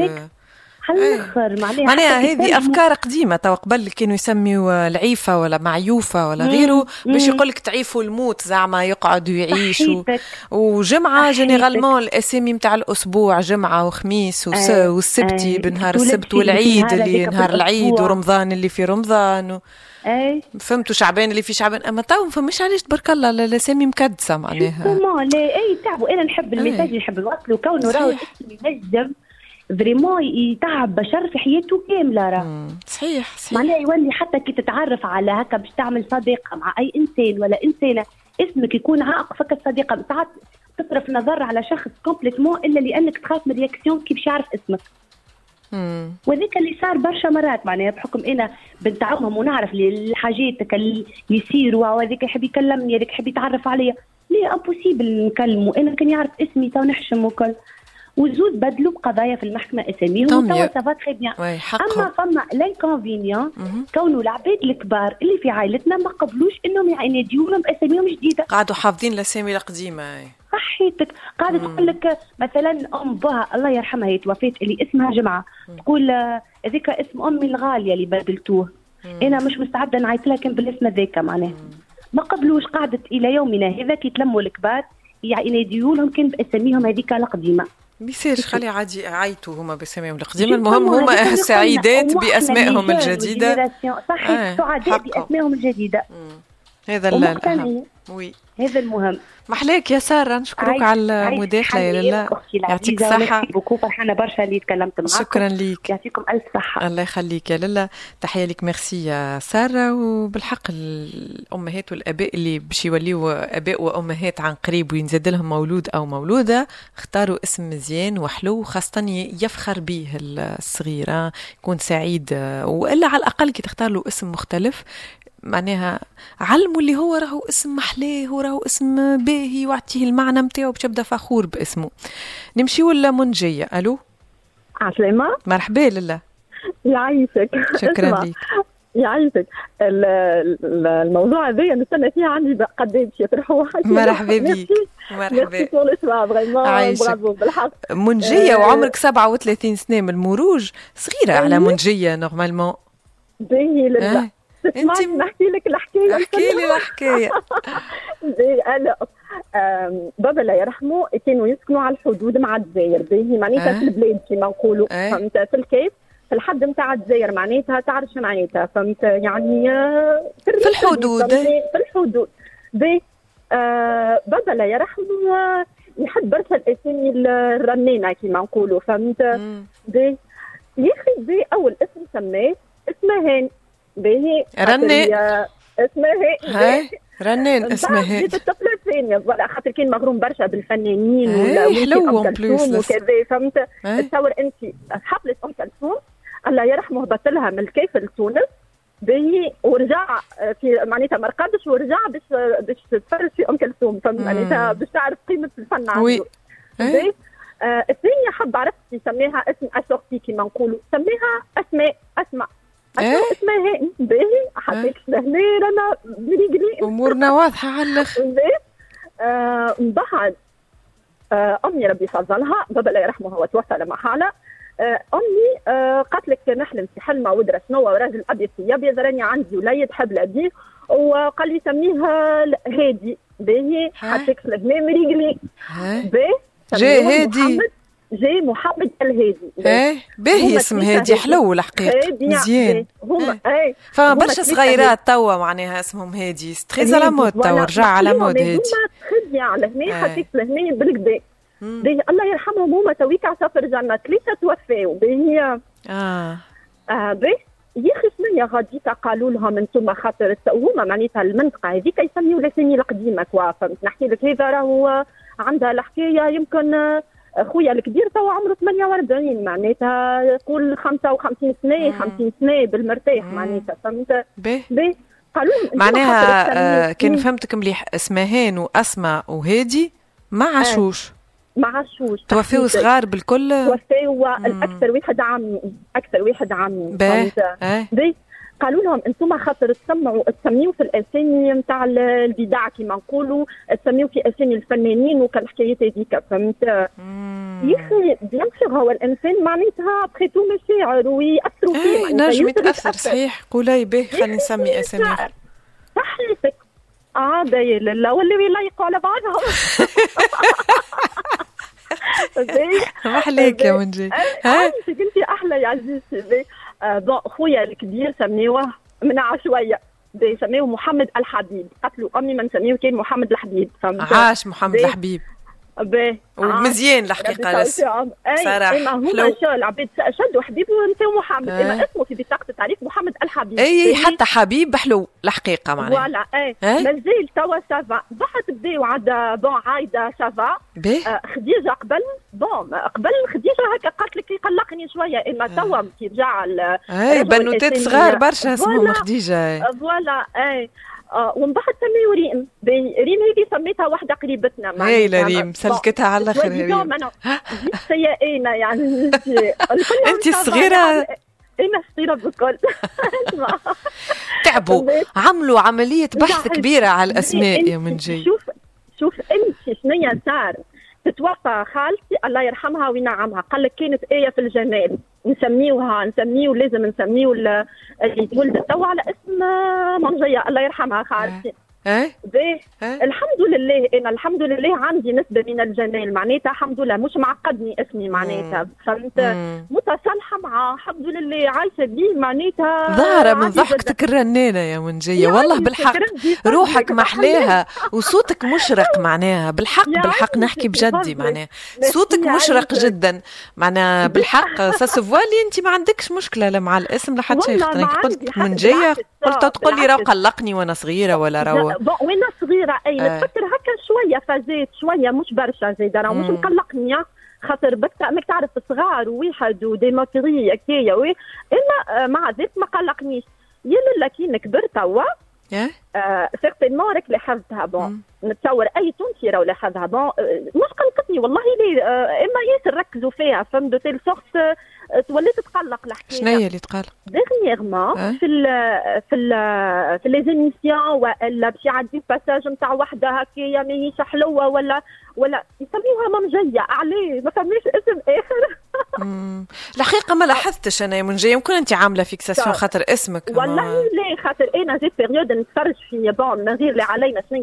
الآخر معناها معناها هذه أفكار قديمة تو قبل كانوا يسميوا العيفة ولا معيوفة ولا غيره باش يقول لك تعيفوا الموت زعما يقعدوا يعيشوا. وجمعة généralement الأسامي نتاع الأسبوع جمعة وخميس وس... والسبتي بنهار السبت والعيد اللي نهار العيد ورمضان اللي في رمضان و... اي فهمتوا شعبان اللي في شعبان. أما تو ما فماش علاش تبارك الله الأسامي مكدسة معناها. لا إي تعبوا. أنا نحب ال message نحب نوصله كونه راهو ينجم. vraiment يتعب بشر في حياته كاملة راه. صحيح صحيح. معناها يولي حتى كي تتعرف على هكا باش تعمل صديقة مع أي إنسان ولا إنسانة اسمك يكون عائق فك الصديقة. ساعات تصرف نظر على شخص complètement إلا لأنك تخاف من réaction كي باش يعرف اسمك. وذيك اللي صار برشا مرات معناها بحكم أنا بنت عمهم ونعرف الحاجات اللي يصيروا وهذيك يحب يكلمني هذيك يحب يتعرف عليا. ليه؟ impossible نكلمه. أنا كان يعرف اسمي تو نحشم وكل وزوز بدلوا بقضايا في المحكمة اساميهم توا ça va très bien أما فما l'inconvénient كونوا العباد الكبار اللي في عائلتنا ما قبلوش إنهم يناديوا لهم باساميهم جديدة. قعدوا حافظين الأسامي القديمة. صحيتك قاعدة تقول لك مثلا أم بها الله يرحمها هي توفات اللي اسمها جمعة. تقول هذيك اسم أمي الغالية اللي بدلتوه. أنا مش مستعدة نعيط لها كان بالاسم هذاك معناها. ما قبلوش قعدت إلى يومنا هذا كي تلموا الكبار يناديوا لهم كان بأساميهم هذيك القديمة. بيصيرش خلي عادي عيطوا هما باساميهم القديمه المهم هما سعيدات بأسمائهم الجديدة. صحيح آه سعداء بأسمائهم الجديدة. هذا الاهم وي. هذا المهم. محلاك يا سارة نشكرك على المداخلة يا لاله يعطيك الصحه فرحانه برشا اللي تكلمت معاكم. شكرا ليك. يعطيكم ألف صحة. الله يخليك يا لاله تحية لك ميرسي يا سارة. وبالحق الأمهات والأباء اللي باش يوليوا أباء وأمهات عن قريب وينزاد لهم مولود أو مولودة اختاروا اسم مزيان وحلو خاصة يفخر به الصغير يكون سعيد وإلا على الأقل كي تختار له اسم مختلف. معناها علموا اللي هو راهو اسم محلاه وراهو اسم باهي واعطيه المعنى نتاعو باش يبدا فخور باسمه. نمشيو لمنجية ألو؟ عسلامة. مرحبا لله يعيشك. شكرا لك يعيشك. الموضوع هذا نستنى فيه عندي قداش باش يطرحوه مرحبا [laughs] بك مرحبا. برافو بالحق. منجية وعمرك 37 سنة من المروج صغيرة على منجية نورمالمون باهي لله تسمعني نحكي لك الحكاية احكي لي الحكاية. [laughs] بابا الله يرحمه كانوا يسكنوا على الحدود مع الجزائر. باهي معناتها في البلاد كما نقولوا. فهمت؟ في الكيف في الحد نتاع الجزائر معناتها تعرف شو معناتها. فهمت؟ يعني آه، في الحدود. في الحدود. باهي آه بابا الله يرحمه يحب برشا الأسامي الرنانة كما نقولوا. فهمت؟ باهي يا أخي أول اسم سماه اسمه هاني باهي رني. اسمها هاي رنين اسمها هي الطفله الثانية خاطر كان مغروم برشا بالفنانين حلو بلوس وكذا فهمت؟ تصور انت حفله أم كلثوم الله يرحمه هبط لها من الكيف لتونس باهي ورجع في معناتها ما رقدش ورجع باش باش تتفرج في أم كلثوم فهمت؟ معناتها باش تعرف قيمة الفن عنده. وي. آه الثانية حب عرفت يسميها اسم اسورتي كيما نقولوا. سميها أسماء أسماء. إيه؟ اسماء باهي حطيت لهنا رانا بريقلي أمورنا واضحة على [laughs] الآخر آه من بعد آه أمي ربي يفضلها بابا الله يرحمه هو توفى لما حالة. آه أمي آه قالت لك نحلم في حلمه ودرس نوى وراجل ابيض في ابيض راني عندي وليد حب لابيه وقال لي سميها هادي. باهي حطيت لهنا مريقلي باهي جاي هادي. جاي محمد الهادي. إيه باهي اسم هادي حلو الحقيقة مزيان. هما إيه. فما برشا صغيرات توا معناها اسمهم هادي. تري على مود توا رجع على مود هادي. هما على هنا حطيت لهنا بالكدا باهي الله يرحمهم هما تويك على سفر جنة ثلاثة توفاو. باهي آه. آه باهي. يا أخي شنيا غاديتا قالوا لهم أنتم خاطر هما معناتها المنطقة هذيك يسميوا الاسامي القديمة كوا فهمت؟ نحكي لك هذا راهو عندها الحكاية يمكن خويا الكبير تو عمره 48 معناتها قول 55 سنة 50 سنة بالمرتاح معناتها فهمت؟ باهي. قالوا معناها آه كان فهمتك مليح اسمهان واسماء وهادي ما عاشوش. ما عاشوش. توفيوا صغار بالكل؟ توفيوا الأكثر واحد عمي أكثر واحد عمي باهي. قالوا لهم أنتم خاطر تسمعوا تسميوا في الأسامي نتاع البدع كما نقولوا تسميوا في أسامي الفنانين وكالحكايات هذيك فهمت؟ يا أخي بيان سور هو الإنسان معناتها بخيتو مشاعر ويأثروا فيه إيه نجم يتأثر صحيح. قولي به خلينا نسمي أسامي. صحيتك آه داير لا واللي يلايقوا على بعضهم. [laughs] محليك يا منجي. ها؟ أنت أحلى يا عزيزتي آه بون خويا الكبير سميوه من شوية سميوه محمد الحبيب. قتلوا أمي ما نسميه كان محمد الحبيب. عاش محمد الحبيب. باهي ومزيان الحقيقة لس صراحة. حلو هما العباد شدوا حبيب ونساو محمد آه. إما اسمه في بطاقة التعريف محمد الحبيب. اي حتى حبيب حلو الحقيقة معناها. voilà اي مازال توا ça va بعد بداو عاد bon عايده ça va آه خديجة قبل bon قبل خديجة هكا قالت لك يقلقني شوية. إما توا كي رجع اي بنوتات صغار برشا اسمهم خديجة. voilà اي آه ومن بعد سميوا ريم ريم هذه سميتها واحدة قريبتنا. هايلة ريم سلكتها على الآخر ريم أنا سيئينة يعني. [laughs] انت صغيرة؟ أنا صغيرة بالكل. [laughs] تعبوا. عملوا عملية بحث كبيرة على الأسماء يا منجي. شوف شوف انت شنو صار تتوفى خالتي الله يرحمها وينعمها. قال لك كانت آية في الجمال. نسميوها نسميو لازم نسميو اللي تولدت تو على اسم منجية الله يرحمها خالتي. باهي الحمد لله أنا الحمد لله عندي نسبة من الجمال. معناتها الحمد لله مش معقدني اسمي معناتها. فهمت؟ متصالحه معاه الحمد لله عايشة بيه معناتها. ظاهرة من ضحكتك الرنانة يا منجية. والله بالحق روحك محلاها وصوتك مشرق [laughs] معناها. بالحق بالحق نحكي بجدي معناها. صوتك مشرق جدا. معناها بالحق. [laughs] ساسفوالي أنت ما عندكش مشكلة لا مع الاسم لا حتى شيء قلت منجية قلت تقول لي راهو قلقني وأنا صغيرة ولا راهو وأنا صغيره اي آه. نتفكر هكا شوية فازات شوية مش برشا زايده راه مش مقلقني خاطر بك ماك تعرف صغار وواحد وديماتري هكايا إما مع ذلك ما قلقنيش. يا لالا كي نكبر توا آه سيغتينمون راك لاحظتها بون نتصور أي تونسي راه لاحظها بون مش قلقتني والله لي آه إما ياسر ركزوا فيها فهمت دو تيل سورت توليت تقلق الحكاية شنو هي اللي تقلق؟ ديغنيغمون أه؟ في ال في ال في لي زيميسيون ولا باش يعدي باساج نتاع وحده هكايا ماهيش حلوة ولا ولا يسميوها منجيه عليه ما فماش اسم آخر. الحقيقة ما لاحظتش أنا يا منجيه يمكن أنت عاملة fixation خاطر اسمك والله لا خاطر أنا زيت période نتفرج في bon من غير اللي علينا شنو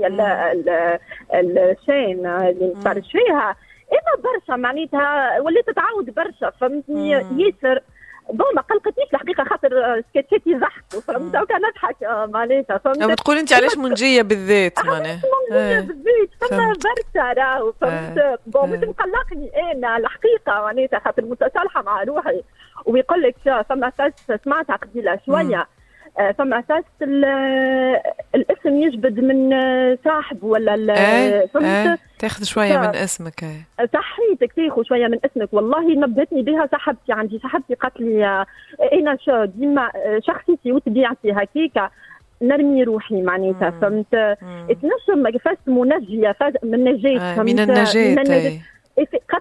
الشين اللي نتفرج فيها. أما برشا معناتها وليت تعاود برشا فهمتني؟ ياسر bon ما قلقتنيش الحقيقة خاطر سكتشات يضحكوا. فهمت؟ وكان نضحك معناتها فهمت؟ تقول أنت علاش منجية بالذات معناها؟ منجية بالذات فما برشا راهو فهمت؟ بون مش مقلقني أنا الحقيقة معناتها خاطر متصالحه مع روحي. ويقول لك فما سمعتها قبيلة شوية. فما أساس الاسم يجبد من صاحب ولا إيه فهمت؟ إيه تاخذ شوية من اسمك إيه. صحيتك تاخذ شوية من اسمك. والله نبهتني بها صاحبتي عندي. صاحبتي قالت لي أنا شو ديما شخصيتي وطبيعتي هكيكا نرمي روحي معناتها فهمت؟ تنجم كيفاش منجية من نجاة من النجاة قالت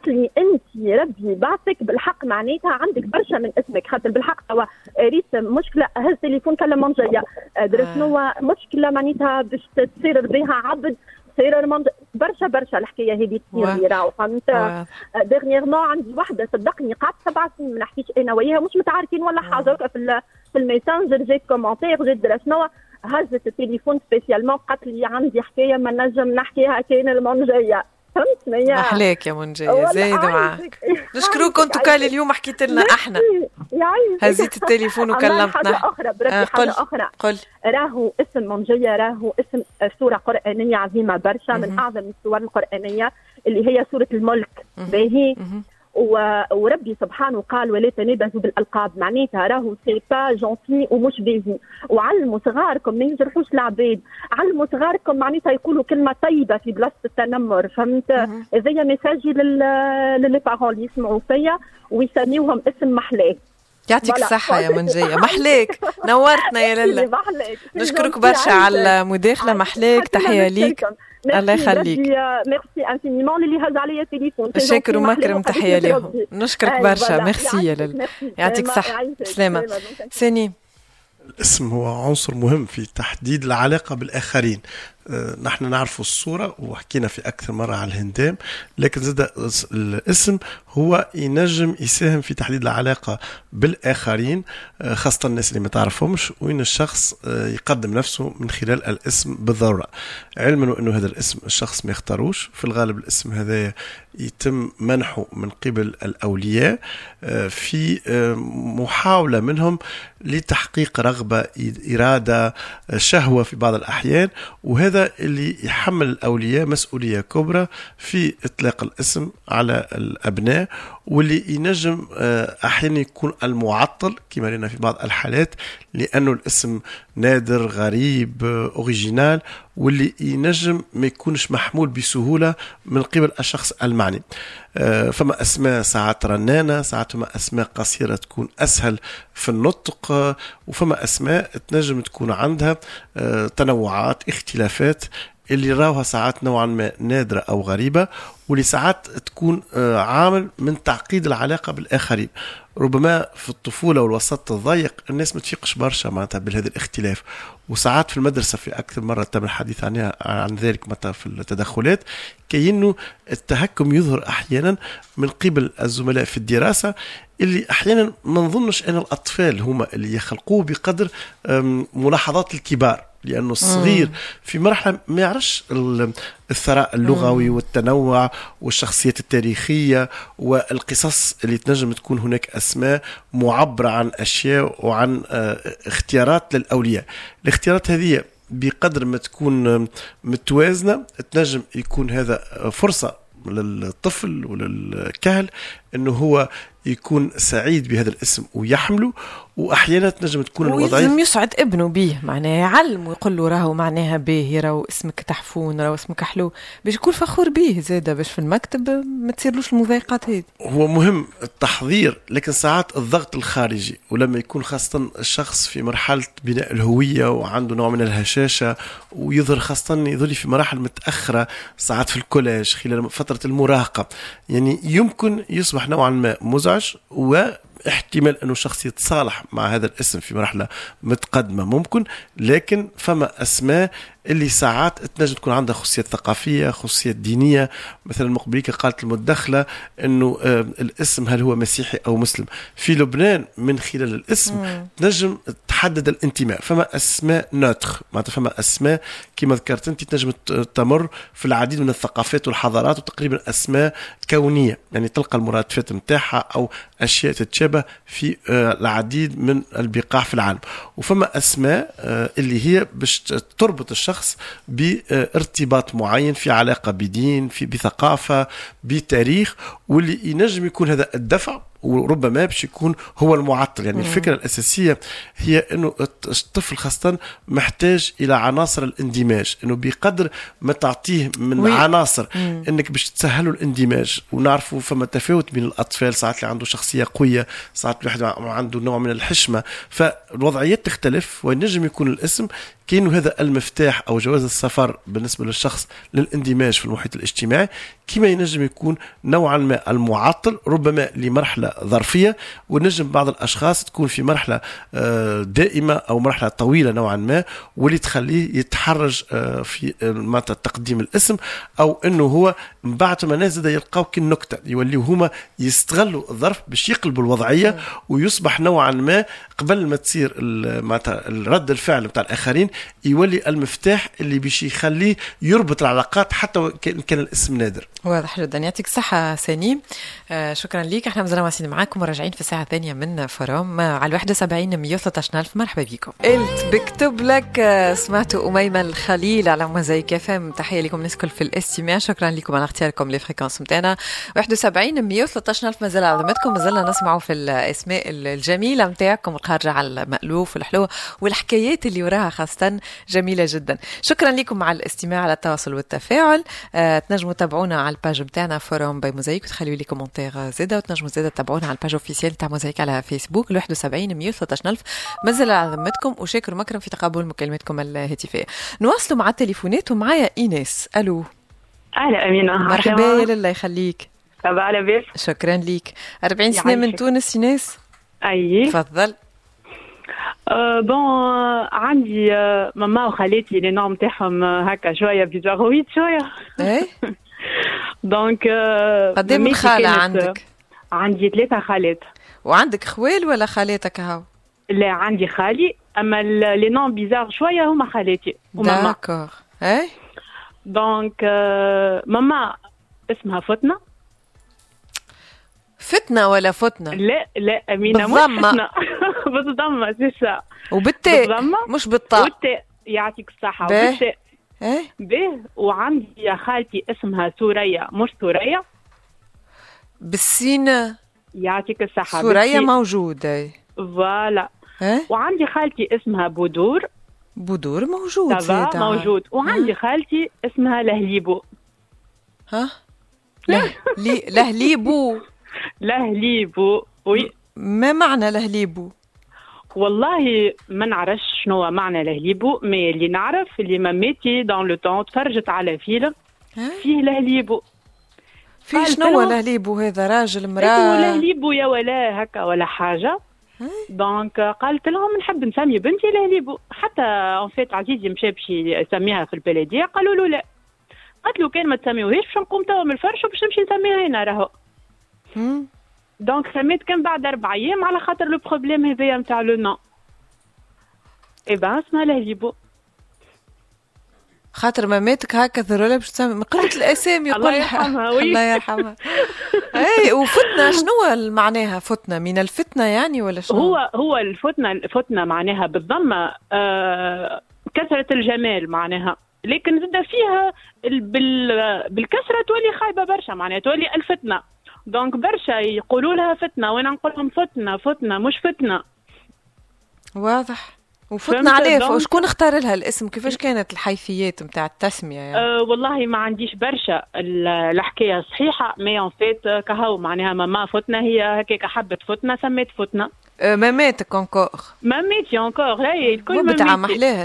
لي أنت ربي بعثك بالحق معناتها عندك برشا من اسمك. خاطر بالحق توا ريت مشكلة هز تليفون كلمه منجية. درت شنو مشكلة معناتها باش تصير بها عبد تصير برشا برشا الحكاية هذه تصير راهو فهمت؟ ديرنييرمون عندي وحدة صدقني قعدت سبع سنين ما نحكيش أنا وياها مش متعارفين ولا حاجة في في الميسنجر جات commentaire جات درا شنو هزت التليفون spécialement قالت لي عندي حكاية ما نجم نحكيها كان المنجية. فهمتني يا. محلاك يا منجية زايد معاك نشكروك انتو كان اليوم حكيت لنا أحنا. هزيت التليفون وكلمتنا. حاجة أخرى بربي آه حاجة أخرى. قل. راهو اسم منجية راهو اسم سورة قرآنية عظيمة برشا من أعظم السور القرآنية اللي هي سورة الملك. باهي؟ وربي سبحانه قال ولا تنابزوا بالألقاب. معناتها راهو c'est pas gentil ومش باهي. وعلموا صغاركم ما يجرحوش العباد علموا صغاركم معناتها يقولوا كلمة طيبة في بلاصة التنمر. فهمت؟ هذايا ميساجي لل les parents اللي يسمعوا فيا ويسميوهم اسم محلاه يعطيك الصحة يا منجية. محليك نورتنا يا للا [laughs] نشكرك برشا على المداخلة محلاك. تحية ليك. الله يخليك. merci infiniment اللي هز عليا التليفون شاكر ومكرم تحية لهم نشكرك برشا. ميرسي يا للا يعطيك الصحة. سلامه ساني الاسم هو عنصر مهم في تحديد العلاقة بالآخرين. نحن نعرف الصورة وحكينا في أكثر مرة على الهندام لكن زاد الاسم هو ينجم يساهم في تحديد العلاقة بالآخرين آه، خاصة الناس اللي ما تعرفهمش وين الشخص آه، يقدم نفسه من خلال الاسم بالضرورة. علما أنه هذا الاسم الشخص ما يختاروش في الغالب الاسم هذا يتم منحه من قبل الأولياء في محاولة منهم لتحقيق رغبة إرادة شهوة في بعض الأحيان وهذا هذا اللي يحمل الأولياء مسؤولية كبرى في إطلاق الاسم على الأبناء واللي ينجم آه، أحيانا يكون المعطل كما رأينا في بعض الحالات لأنه الاسم نادر غريب أوريجينال واللي ينجم ما يكونش محمول بسهولة من قبل الشخص المعني. آه، فما أسماء ساعات رنانة ساعات فما أسماء قصيرة تكون أسهل في النطق وفما أسماء تنجم تكون عندها آه، تنوعات اختلافات اللي راوها ساعات نوعا ما نادرة أو غريبة واللي ساعات تكون آه، عامل من تعقيد العلاقة بالآخرين. ربما في الطفولة والوسط الضيق الناس ما تفيقش برشا معناتها بهذا الاختلاف. وساعات في المدرسة في أكثر مرة تم الحديث عنها عن ذلك متى في التدخلات كأنه التهكم يظهر أحيانا من قبل الزملاء في الدراسة اللي أحيانا ما نظنش أن الأطفال هم اللي يخلقوه بقدر ملاحظات الكبار. لأنه الصغير في مرحلة ما يعرفش الثراء اللغوي والتنوع والشخصيات التاريخية والقصص اللي تنجم تكون هناك أسماء معبرة عن أشياء وعن آه، اختيارات للأولياء. الاختيارات هذه بقدر ما تكون متوازنة تنجم يكون هذا فرصة للطفل وللكهل إنه هو يكون سعيد بهذا الاسم ويحمله وأحيانا تنجم تكون الوضعيه ولازم يسعد ابنه به معناها يعلم ويقول له راهو معناها باهي راهو اسمك تحفون راهو اسمك حلو. باش يكون فخور به زاده باش في المكتب ما تصيرلوش المضايقات هذه. هو مهم التحضير لكن ساعات الضغط الخارجي ولما يكون خاصة الشخص في مرحلة بناء الهوية وعنده نوع من الهشاشة ويظهر خاصة يظهر في مراحل متأخرة ساعات في الكوليج خلال فترة المراهقة. يعني يمكن يصبح نوعا ما مزعج و احتمال أنه شخص يتصالح مع هذا الاسم في مرحلة متقدمة ممكن لكن فما أسماء اللي ساعات تنجم تكون عندها خصوصيات ثقافية خصوصيات دينية. مثلا مقبليك قالت المدخله إنه آه، الاسم هل هو مسيحي أو مسلم. في لبنان من خلال الاسم مم. تنجم تحدد الانتماء. فما أسماء نوتر معناتها فما أسماء كما ذكرت أنت تنجم تمر في العديد من الثقافات والحضارات وتقريبا أسماء كونية. يعني تلقى المرادفات نتاعها أو أشياء تتشابه في آه، العديد من البقاع في العالم. وفما أسماء آه، اللي هي باش تربط الشخص الشخص بارتباط معين في علاقة بدين في بثقافة بتاريخ واللي ينجم يكون هذا الدفع وربما باش يكون هو المعطل يعني الفكرة الأساسية هي إنه الطفل خاصة محتاج إلى عناصر الاندماج إنه بقدر ما تعطيه من وي. عناصر مم. إنك باش تسهلوا الاندماج ونعرفوا فما تفاوت بين الأطفال ساعات اللي عنده شخصية قوية ساعات الواحد عنده نوع من الحشمة فالوضعيات تختلف وينجم يكون الاسم كأنه هذا المفتاح أو جواز السفر بالنسبة للشخص للاندماج في المحيط الاجتماعي كما ينجم يكون نوعا ما المعطل ربما لمرحلة ظرفية ونجم بعض الأشخاص تكون في مرحلة آه، دائمة أو مرحلة طويلة نوعا ما واللي تخليه يتحرج آه، في آه، تقديم الاسم أو أنه هو بعد ما ناس يلقاو كالنكتة يوليو هما يستغلوا الظرف باش يقلبوا الوضعية ويصبح نوعا ما قبل ما تصير الرد الفعل بتاع الآخرين يولي المفتاح اللي باش يخليه يربط العلاقات حتى كان كان الاسم نادر. واضح جدا. يعطيك الصحة ساني. آه شكرا ليك. إحنا مازلنا ماشيين معاكم وراجعين في الساعة الثانية من فوروم على 71 113 ألف مرحبا بكم. قلت بكتب لك آه، سمعتوا أميمة الخليل على موزايك اف ام تحية لكم الناس في الإستماع. شكرا لكم على اختياركم لل fréquence نتاعنا 71 113 ألف مازال على ذمتكم مازلنا نسمعوا في الأسماء الجميلة نتاعكم الخارجة على المألوف والحلوة والحكايات اللي وراها خاصة جميلة جدا. شكرا لكم على الاستماع على التواصل والتفاعل. آه تنجموا تتابعونا على ال page نتاعنا فوروم باي موزايك وتخليوا لي commentaire زاده وتنجموا زاده تتابعونا على ال page officielle تاع موزايك على فيسبوك ال 71 113 ألف. مازال على ذمتكم وشاكر مكرم في تقبل مكالمتكم الهاتفية. نواصلوا مع التليفونات ومعايا ايناس ألو. أهلا أمينة. مرحبا يا لله يخليك. على بيس شكرا ليك. 40 سنة من تونس ايناس أي. تفضل. bon عندي ماما وخالاتي les noms تاعهم هكا شوية bizarroïdes شوية donc قد من خاله عندك؟ عندي ثلاثة خالات وعندك خوال ولا خالاتك هاو؟ لا عندي خالي اما les noms bizarres شوية هما خالاتي وماما d'accord إيه donc ماما اسمها فتنه فتنة ولا فتنة؟ لا لا أمينة مش فتنة بالضمة سي وبالتاء مش بالطاء. بالتاء يعطيك الصحة. وبالتاء إيه؟ به وعندي يا خالتي اسمها سوريا. مش سوريا؟ بالسين. يعطيك الصحة. سوريا موجودة. voilà. إيه؟ وعندي خالتي اسمها بودور. بودور موجود زيدا موجود. وعندي خالتي اسمها لهليبو. ها؟ [laughs] لهليبو. لهليبو. وي. ما معنى لهليبو؟ والله ما نعرفش شنو معنى لهليبو مي اللي نعرف اللي مامتي دون لو طون تفرجت على فيلم فيه لهليبو. في شنو لهليبو هذا؟ راجل مرأة؟ لهليبو يا ولا هكا ولا حاجة. donc قالت لهم نحب نسمي بنتي لهليبو. حتى en fait عزيزي مشى باش يسميها في البلدية قالوا له لا. قالت له كان ما تسميوهاش باش نقوم توا من الفرش وباش نمشي نسميها هنا راهو. donc سميت كان بعد أربع أيام على خاطر le problème هذايا نتاع le nom eh ben اسمها لهجيبو خاطر ماماتك هكا ذرولا باش تسمي قلة الأسامي [laughs] الله يرحمها [laughs] oui. الله يرحمها. إي وفتنة شنو معناها فتنة؟ من الفتنة يعني ولا شنو؟ هو هو الفتنة الفتنة معناها بالضمة آه كثرة الجمال معناها. لكن زاد فيها بالكسرة تولي خايبة برشا معناها تولي الفتنة. دونك برشا يقولوا لها فتنة وأنا نقول لهم فتنة؟ فتنة مش فتنة. واضح. وفتنا عليه وشكون اختار لها الاسم؟ كيفاش كانت الحيثيات نتاع التسمية يعني؟ أه والله ما عنديش برشا. الحكاية صحيحة mais en fait كهو. معناها ماما فتنة هي هكاك حبت فتنة سميت فتنة. أه ماماتك encore ماماتي encore لا الكل مبدعه [laughs] محلاها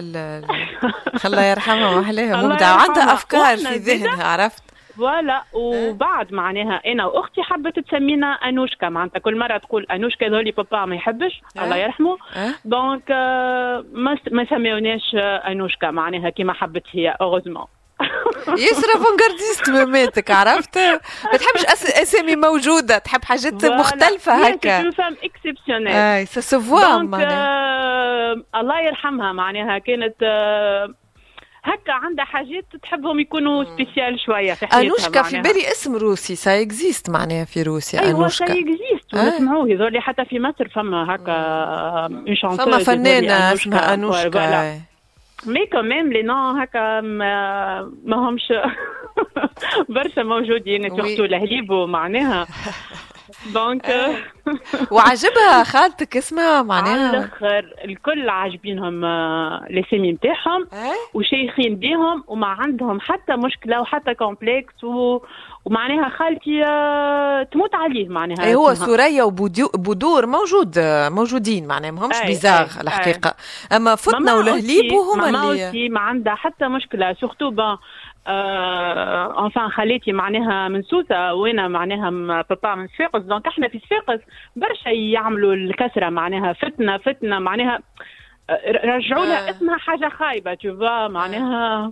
الله يرحمها محلاها. مبدعه وعندها أفكار في ذهنها عرفت؟ voilà وبعد معناها أنا وأختي حبت تسمينا أنوشكا. معناتها كل مرة تقول أنوشكا ذولي بابا ما يحبش الله يرحمه. donc ما ما سميوناش أنوشكا. معناها كيما حبت هي heureusement ياسر avant-gardiste ماماتك عرفت؟ ما تحبش أسامي موجودة تحب حاجات مختلفة هكا. femme exceptionnelle et ça se voit الله يرحمها. معناها كانت هكا عندها حاجات تحبهم يكونوا spécial شوية في حياتها أنوشكا في بالي اسم روسي ça existe معناها في روسيا أيوة أنوشكا. أيوه سا existe ونسمعوه هذول حتى في مصر فما هكا اون فما فنانة اسمها أنوشكا. mais quand même les noms هكا ما همش [laughs] برشا موجودين surtout لهليبو معناها [laughs] donc. وعجبها خالتك اسمها معناها؟ على الأخر الكل عاجبينهم الاسامي نتاعهم وشيخين بيهم وما عندهم حتى مشكلة وحتى complexe و... ومعناها خالتي آه، تموت عليه معناها. اي هو سوريا وبودور موجود آه، موجودين معناها ماهمش bizarres الحقيقة. أما فتنا ولهليب وهما اللي ما عندها حتى مشكلة surtout ben آه enfin خالتي معناها من سوسه وأنا معناها بابا من صفاقس donc إحنا في صفاقس برشا يعملوا الكسرة معناها فتنة فتنة معناها رجعوا لها آه. اسمها حاجة خايبة تشوفا معناها.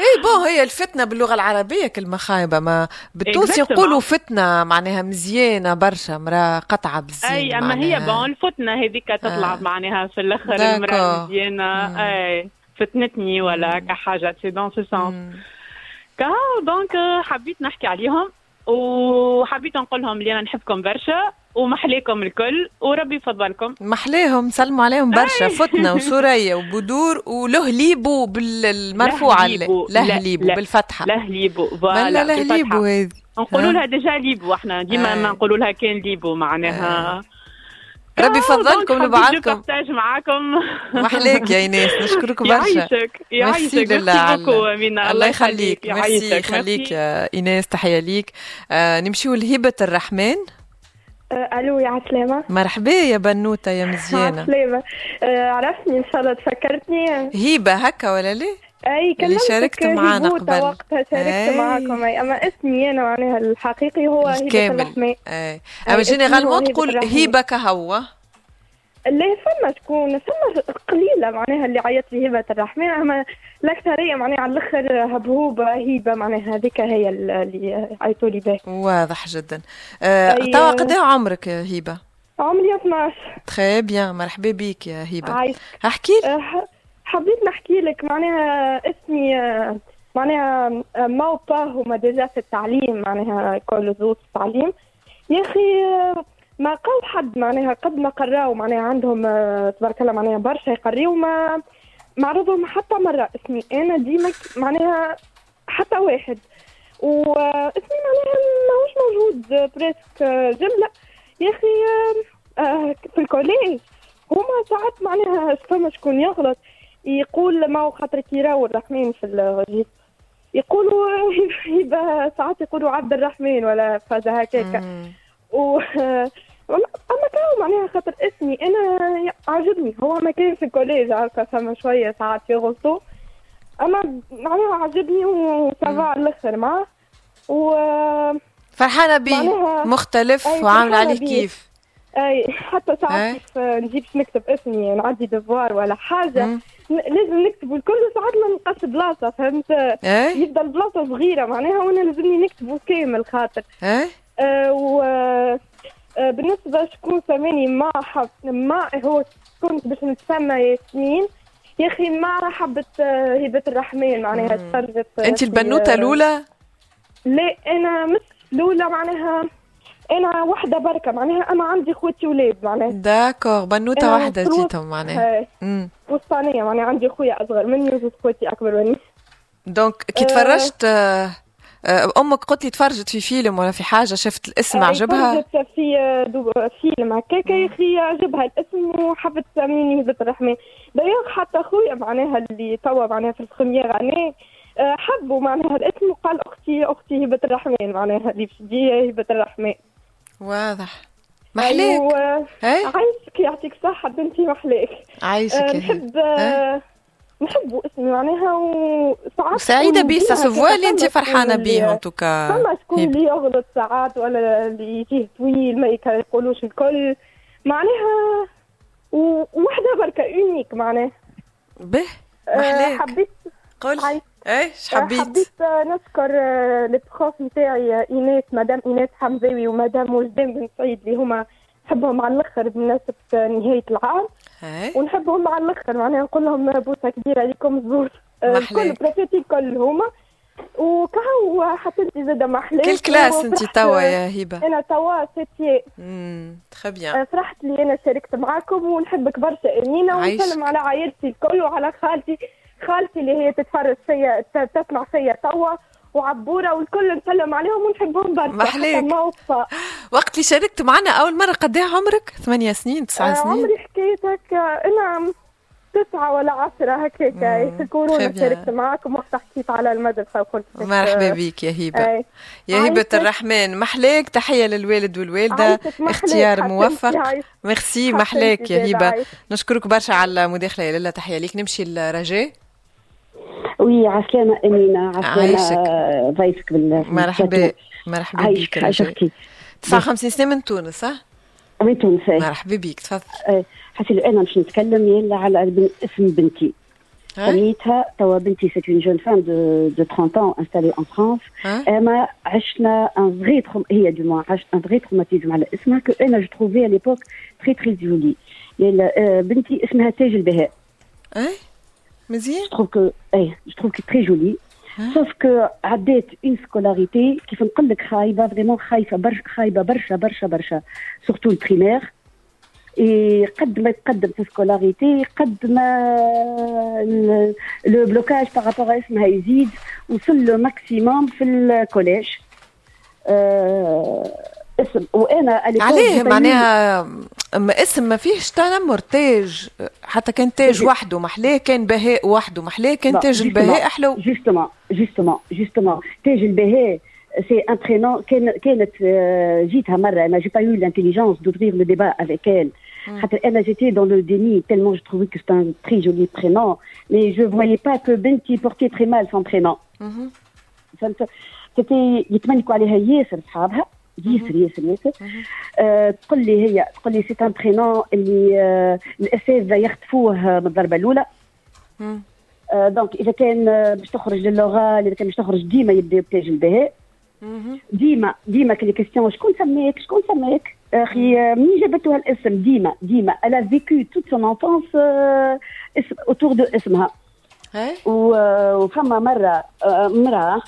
إي bon هي الفتنة باللغة العربية كلمة خايبة. ما بالتونسي يقولوا فتنة معناها مزيانة برشا مراه قطعة بالزين أي أما هي bon الفتنة هذيك تطلع آه. معناها في الأخر المراه مزيانة. أي. فتنتني ولا كحاجة c'est dans ce sens donc حبيت نحكي عليهم وحبيت نقول لهم اللي أنا نحبكم برشا ومحليكم الكل وربي يفضلكم محليهم سلموا عليهم برشا فتنة [laughs] وسوريا وبدور ولهليبو بالمرفوعة لهليبو بالفتحة. لهليبو voilà لهليبو هذه. نقولوا لها déjà ليبو إحنا ديما ما نقولوا لها كان ليبو معناها. ربي يفضلكم لبعضكم. partage معاكم. [laughs] محليك يا إيناس نشكرك برشا. يعيشك يعيشك. الله يخليك ميرسي يخليك يا إيناس تحية ليك. آه نمشيو لهبة الرحمن. آه، ألو يا عسلامة. مرحبا يا بنوتة يا مزيانة. عسلامة. آه، عرفتني إن شاء الله تفكرتني. هيبة هكا ولا ليه؟ أي اللي شاركت معنا قبل. وقتها شاركت أي. معكم. أي أما اسمي أنا معناها الحقيقي هو هبه الرحمن أي. اما جينيرالمون تقول هبه كهوة. اللي فما شكون فما قليلة معناها اللي عيط لي هبه الرحمن أما الأكثرية معناها على الأخر هبهوبة هيبة معناها هذيك هي اللي عيطوا لي به واضح جدا. أه توا قد عمرك يا هبه؟ عمري 12 très bien مرحبا بك يا هبه. أحكي لي. أه حبيت نحكي لك معناها اسمي معناها ما با هما déjà في التعليم معناها كل في التعليم. يا أخي ما قال حد معناها قد ما قراو معناها عندهم تبارك الله معناها برشا يقريو ما ما عرضهم حتى مرة اسمي. أنا ديما معناها حتى واحد. واسمي معناها ماهوش موجود presque جملة. يا أخي في ال collège هما ساعات معناها فما شكون يغلط. يقول ما هو خاطر كي يراو الرحمن في ال registre يقولوا [laughs] ساعات يقولوا عبد الرحمن ولا فازة هكاك. و أما كان معناها خاطر اسمي أنا عجبني. هو ما كان في ال collège عارفة فما شوية ساعات يغلطوا أما معناها عجبني وسافا على الآخر معاه. و فرحانة بيه مختلف وعامله عليه كيف؟ أي حتى ساعات كيف نجيبش نكتب اسمي نعدي دفوار ولا حاجة. مم. لازم نكتبوا الكل ساعات ما نلقاش بلاصة فهمت إيه؟ يبدأ البلاصة صغيرة معناها وأنا لازمني نكتبه كامل خاطر إيه؟ آه و آه بالنسبة شكون سماني ما حب ما هو كنت باش نتسمى ياسمين يا أخي ما حبت آه هبة الرحمن معناها تفرجت أنت البنوتة الأولى؟ لا أنا مش الأولى معناها أنا وحدة بركة معناها أنا عندي خوتي ولاد معناها. d'accord بنوتة واحدة جيتهم معناها. وسطانية معناها عندي خويا أصغر مني وزوج خوتي أكبر مني. donc كي تفرجت آه أمك قلت لي تفرجت في فيلم ولا في حاجة شفت الاسم آه عجبها؟ تفرجت في فيلم. هكاك يا أخي عجبها الاسم وحبت تسميني هبه الرحمن دايوغ حتى خويا معناها اللي توا معناها في الخمير أنا حبوا معناها الاسم وقال أختي أختي هبه الرحمن معناها اللي في هبه الرحمن واضح. محليك. أيوة. عايشك يعطيك صحة بنتي محليك. عايشك أه نحب أه؟ نحبوا اسمي معناها وساعات سعيدة بيسا سوفوا اللي انت فرحانة بيهم توكا فما شكون اللي يغلط ساعات ولا اللي فيه طويل ما يقولوش الكل. معناها وحدة بركة unique معناها. به محليك. أه حبيت قول إيش حبيت؟ حبيت نشكر ال prof نتاعي ايناس مدام ايناس حمزاوي ومدام وجدان بن سعيد اللي هما نحبهم على الأخر بمناسبة نهاية العام. ونحبهم على الأخر معناها نقول لهم بوسة كبيرة لكم الزور كل بروفيتي كل هما. وكهو حتى انت زاده محلى كل classe انت توا يا هبة. أنا توا c'était امم très bien فرحت لي أنا شاركت معاكم ونحبك برشا امينه ونسلم على عائلتي الكل وعلى خالتي. خالتي اللي هي تتفرج فيا تسمع فيا توا وعبورة والكل نسلم عليهم ونحبهم برشا. محليك وقت اللي شاركت معنا أول مرة قد إيه عمرك؟ ثمانية سنين تسعة آه، سنين؟ عمري حكيتك أنا تسعة ولا عشرة هكاك. في كورونا شاركت معاكم وقت حكيت على المدرسة وقلت مرحبا بك يا هبة. يا هبة الرحمن محلاك تحية للوالد والوالدة. اختيار موفق. ميرسي محلاك يا هبة. نشكرك برشا على المداخلة يا لاله تحية ليك. نمشي لرجاء. وي عسلامة أمينة عسلامة ضيفك بال مرحبا مرحبا بك رجاء. 59 سنة من تونس صح؟ من تونس مرحبا بك تفضل. حسيت أنا باش نتكلم يلا على اسم بنتي. سميتها توا بنتي c'est une jeune femme de de 30 ans installée en France أما عشنا un vrai هي de moi عشت un vrai traumatisme على اسمها que أنا je trouvais à l'époque très très joli بنتي اسمها تاج البهاء. اي مزيان جو تروف كو اي جو تروف كو تري جولي sauf que عديت une scolarité كيف نقول لك خايبه vraiment خايبه برشا خايبه برشا برشا برشا surtout ال primaire قد ما يتقدم في scolarité قد ما le blocage par rapport اسمها يزيد وصل le maximum في ال collège أه اسم. وأنا عليه معناها اسم ما فيهش تنمر تاج حتى كان تاج وحده محلاه كان بهاء وحده محلاه كان تاج البهاء أحلى justement justement justement تاج البهاء c'est un prénom كان كانت جيتها مرة. أنا j'ai pas eu l'intelligence de faire le débat avec elle خاطر أنا j'étais dans le déni تellement je trouvais que c'était un très joli prénom. Mais je voyais pas que بنتي portait très mal son prénom. فهمت c'était يتمنيكوا عليها ياسر صحابها ياسر ياسر ياسر. تقول لي هي تقول لي c'est un prénom اللي الاساتذه يخطفوه من الضربة الأولى. donc إذا كان باش تخرج للغه إذا كان باش تخرج ديما يبدأ بتاج البهاء ديما ديما كل question شكون سماك؟ شكون سماك؟ أخي منين جابته هالاسم ديما ديما. elle a vécu toute son enfance اسم autour de اسمها. وفما مرة مراه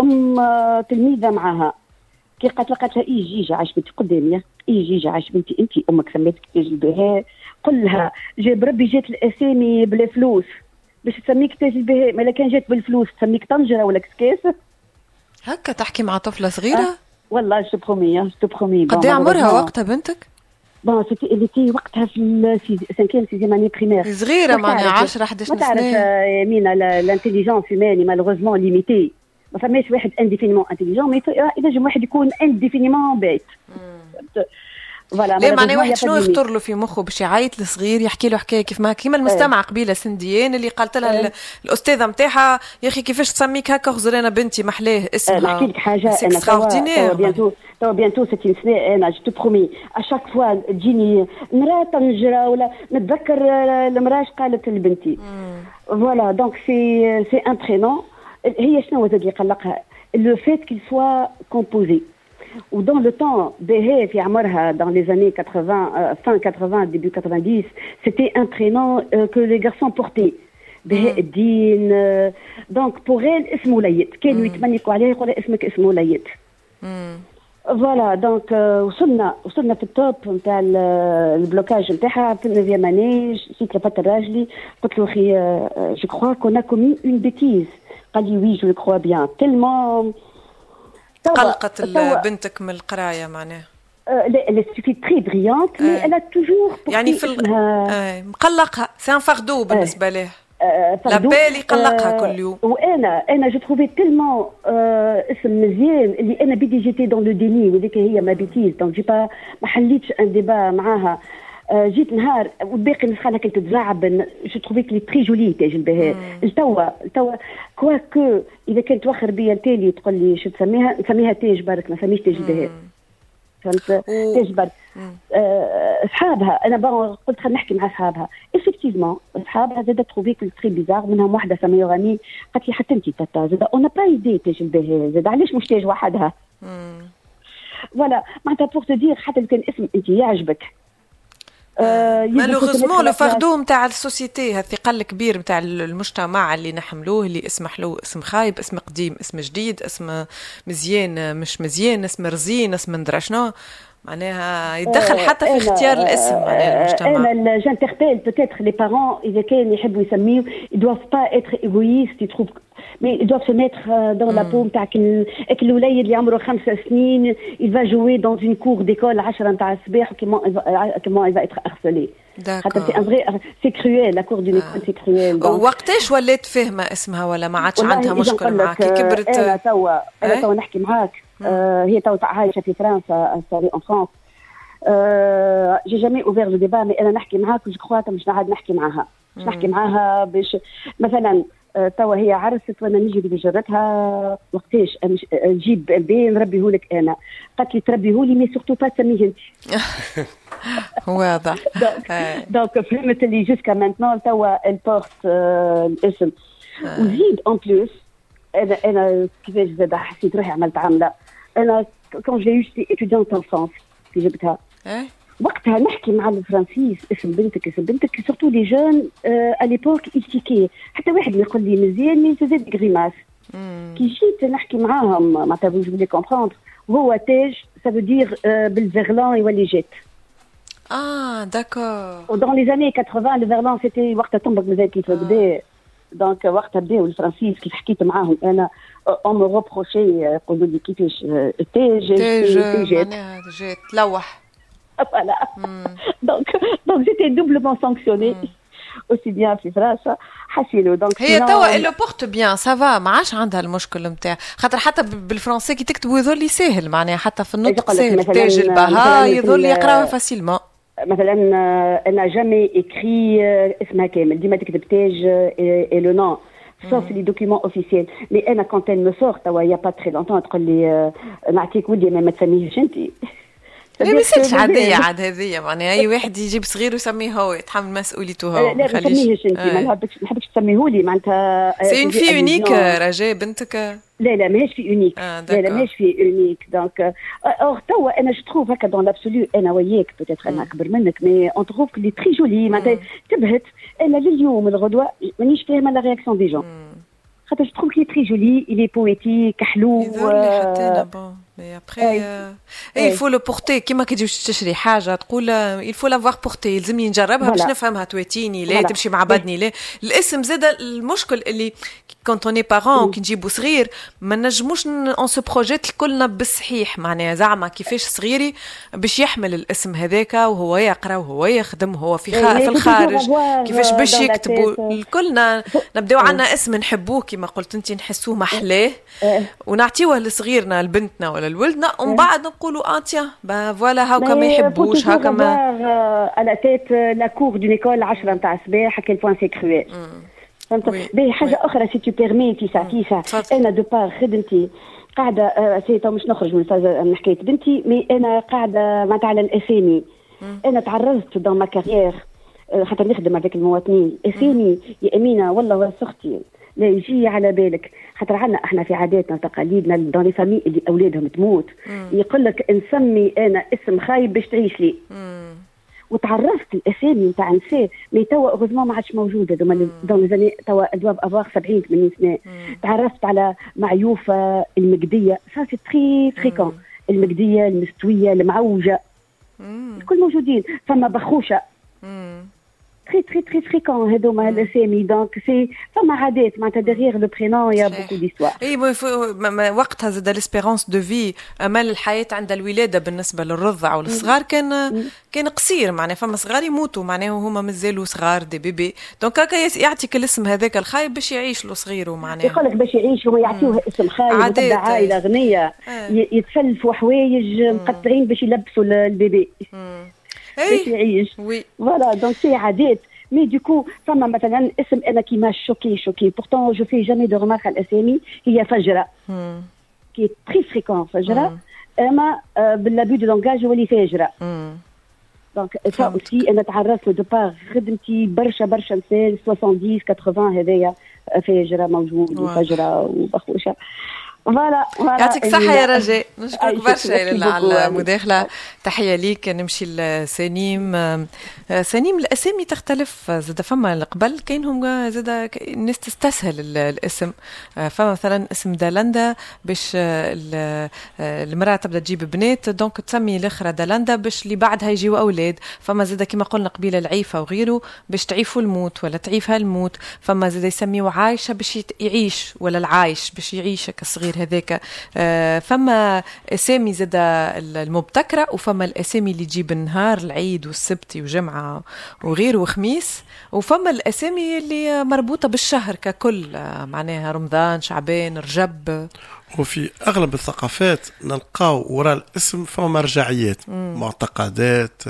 أم تلميذة معاها كي قالت لقات لها إي جيجا عاش بنتي قدامي إي جيجا عاش بنتي انت أمك سميتك تاج البهاء قل لها جاب ربي جات الأسامي بلا فلوس. باش تسميك تاج البهاء ما كان جات بالفلوس تسميك طنجرة ولا كسكاس. هكا تحكي مع طفلة صغيرة؟ أه؟ والله je promets je promets قد عمرها وقتها بنتك؟ bon c'était elle était وقتها في cinquième sixième année primaire صغيرة معناها 10 11 سنة. ما تعرف يمينة l'intelligence humaine malheureusement limitée ما فماش واحد indéfiniment intelligent mais ينجم واحد يكون indéfiniment bête voilà لا معناه واحد شنو يخطر له في مخه باش يعيط لصغير يحكي له حكاية كيف ما كيما المستمع قبيلة سنديان اللي قالت لها الأستاذة نتاعها يا أخي كيفاش تسميك هكا خزر أنا بنتي محلاه اسمها نحكي لك حاجة أنا توا bientôt توا bientôt c'était سنة أنا je promets à chaque fois تجيني مراه طنجره ولا نتذكر المرأة قالت لبنتي. voilà donc c'est c'est un prénom هي شنو زاد اللي قلقها le fait qu'il soit composé ou dans le temps, بهاء, dans les années 80, euh, fin 80, début 90, c'était un prénom euh, que les garçons portaient. بهاء الدين donc pour اسمه وليد كانوا يتمنيكوا عليه يقولوا اسمك اسمه وليد voilà donc وصلنا وصلنا في ال top نتاع ال blocage نتاعها في ال neuvième année جيت لفت الراجلي قلت له أخي je crois qu'on a commis une bêtise قال لي oui je crois bien tellement قلقت بنتك من القراية معناها. لا elle brillante mais elle a toujours يعني في آه مقلقها. c'est un fardeau بالنسبة له لابال يقلقها كل يوم. وأنا أنا je trouvais tellement اسم مزيان. اللي أنا بيدي j'étais dans le déni وذيك هي ma bêtise donc j'ai pas ما حليتش un débat معاها. جيت نهار والباقي النسخه كنت تزعب جو تروفي كلي تري جولي تاج البهاء توا توا كواكو إذا كانت توخر بيا التالي تقول لي شو تسميها؟ نسميها تاج برك ما نسميش تاج البهاء فهمت؟ تاج برك. أصحابها أنا قلت خلينا نحكي مع أصحابها. افكتيفمون أصحابها زاد تروفي كل تري بيزار منهم واحدة سميه راني قالت لي حتى انت تاتا زاد اون با ايدي تاج البهاء زاد علاش مش تاج وحدها؟ voilà معناتها pour تدير حتى لو كان اسم انت يعجبك. malheureusement le fardeau نتاع la société الثقل الكبير نتاع المجتمع اللي نحملوه اللي اسمح له اسم خايب اسم قديم اسم جديد اسم مزيان مش مزيان اسم رزين اسم ندرا شنو. معناها يتدخل حتى في اختيار الاسم معناها المجتمع. أنا j'interpelle peut-être les parents إذا كان يحبوا يسميو. ils doivent pas être égoïstes ils trouvent mais ils doivent se mettre dans la peau نتاعك الوليد اللي عمره خمس سنين il va jouer dans une cour d'école 10 نتاع الصباح كيما il va être harcelé خاطر c'est en vrai c'est cruel la cour d'une école c'est cruel وقتاش ولات فاهمة اسمها ولا ما عادش عندها مشكل معك كبرت. أنا توا أنا توا نحكي معاك. آه هي توا عايشة في فرنسا installée en France j'ai jamais ouvert le débat mais أنا نحكي معاك je crois مش نقعد نحكي معاها. مش نحكي معاها باش مثلا توا هي عرست وأنا نجي بجرتها وقتاش؟ نجيب bébé نربيهولك أنا. قالت لي تربيهولي mais surtout pas تسميه انت واضح. donc فهمت اللي jusqu'à maintenant توا elle porte الاسم. وزيد en plus أنا أنا كيفاش زاد حسيت روحي عملت عامله أنا quand j'étais étudiante en France كي جبتها. وقتها نحكي مع الفرنسيس اسم بنتك اسم بنتك surtout les jeunes à l'époque يشتكي حتى واحد يقول لي مزيان mais زاد grimace كي جيت نحكي معاهم معناتها je voulais comprendre وهو تاج ça veut dire بال verlan يولي jette. آه d'accord و dans les années 80 ال verlan c'était وقتها تنبق مازال كيف بدا donc وقتها بداو الفرنسيس كيف حكيت معاهم أنا on me reprochait يقولوا لي كيفاش تاج تاج جات تلوح. Donc, donc j'étais doublement sanctionnée. Mm. aussi bien في فرنسا. حسيلو donc هي توا elle porte bien ça va ما عادش عندها المشكل نتاع خاطر حتى بالفرنسي كي تكتبوا يظل ساهل معناها حتى في النطق ساهل تاج البهاء يظل يقراها facilement. مثلا أنا jamais écrit اسمها كامل ديما تكتب تاج et le nom sauf les documents officiels. Mais أنا quand elle me sort توا il y a pas très longtemps تقول لي نعطيك ودي ما انت هي ما يصيرش عادية عاد هذية. معناها أي واحد يجيب صغير ويسميه هو يتحمل مسؤوليته هو لا ما تسميهش أنت ما نحبكش نحبكش تسميهولي معناتها c'est une fille unique رجاء بنتك؟ لا لا ماهيش fille unique آه لا لا ماهيش fille unique donc or توا أنا je trouve هكا dans l'absolu أنا وياك peut-être أنا أكبر منك mais on le trouve très joli معناتها تبهت. أنا لليوم الغدوة مانيش فاهمة la réaction des gens خاطر je le trouve très joli il est poétique حلو يظهر لي حتى أنا bon mais après il faut le porter كيما كي تجي تشري حاجة تقول faut l'avoir porté. يلزمني نجربها باش نفهمها تواتيني لا تمشي مع بدني لا الاسم زاد المشكل اللي quand on est parents كي نجيبو صغير ما نجموش on se projette الكلنا بالصحيح معناها زعما كيفاش صغيري باش يحمل الاسم هذاك وهو يقرا وهو يخدم وهو في في الخارج كيفاش باش يكتبوا الكلنا نبداو عندنا اسم نحبوه كيما قلت انت نحسوه محلاه ونعطيوه لصغيرنا لبنتنا ولا لولدنا ومن بعد نقولوا آه تيا bah voilà هاكا ما يحبوش هاكا ما على tête la cour d'une école 10 نتاع الصباح quel point c'est cruel فهمت؟ باهي حاجة أخرى si tu permets تيسا تيسا أنا de par خدمتي قاعدة c'est tout مش نخرج من حكايه بنتي mais أنا قاعدة معناتها على الأسامي. أنا تعرضت dans ma carrière خاطر نخدم هذاك المواطنين. أسامي يا أمينة والله أختي لا يجي على بالك. خاطر عندنا إحنا في عاداتنا وتقاليدنا dans les familles اللي أولادهم تموت. يقول لك نسمي أنا اسم خايب باش تعيش لي. وتعرفت الأسامي نتاع نساء mais توا heureusement ما عادش موجودة. دوما dans les années توا دواب افواغ 70 80 سنة. تعرفت على معيوفة المجدية. ça c'est très fréquent المجدية المستوية المعوجة. الكل موجودين. فما بخوشة. Très très très fréquent هذوما الاسامي donc c'est فما عادات معناتها derrière le prénom il y a beaucoup d'histoires اي وقتها زاد l'espérance de vie امل الحياة عند الولاده بالنسبة للرضع والصغار كان كان قصير معناها فما صغار يموتوا معناها هما مازالوا صغار des bébés donc هكا يعطيك الاسم هذاك الخايب باش يعيش له صغير معناها يقول لك باش يعيش هو يعطيوه اسم خايب عادات عائلة غنية. يتسلفوا حوايج مقطعين باش يلبسوا ال bébé. باش يعيش voilà donc c'est عادات mais du coup فما مثلا اسم أنا كيما choquée choquée pourtant je fais jamais de remarque على الاسامي هي فجره qui est très fréquent فجره اما بال l'abus de langage هو اللي فاجره donc ça aussi أنا تعرفت de par خدمتي برشا برشا نسال 70 80 هذايا فاجره موجود وفجره وبخوشه voilà يعطيك الصحة يا رجاء. نشكرك برشا على المداخلة تحية ليك. نمشي لسنيم. آه، سنيم الأسامي تختلف. زاد فما قبل كأنهم زاد الناس تستسهل الاسم. آه، فما مثلا اسم دالندا باش آه، المرأة تبدأ تجيب بنات دونك تسمي الاخرى دالندا باش اللي بعدها يجيو أولاد. فما زاد كما قلنا قبيلة العيفة وغيره باش تعيفوا الموت ولا تعيفها الموت فما زاد يسميو عايشة باش يعيش ولا العايش باش يعيش كصغير هذاك. آه، فما أسامي زاد المبتكرة وفما الأسامي اللي تجيب النهار العيد والسبت وجمعة وغيره وخميس. وفما الأسامي اللي مربوطة بالشهر ككل آه، معناها رمضان شعبان رجب. وفي أغلب الثقافات نلقاو وراء الاسم فما مرجعيات معتقدات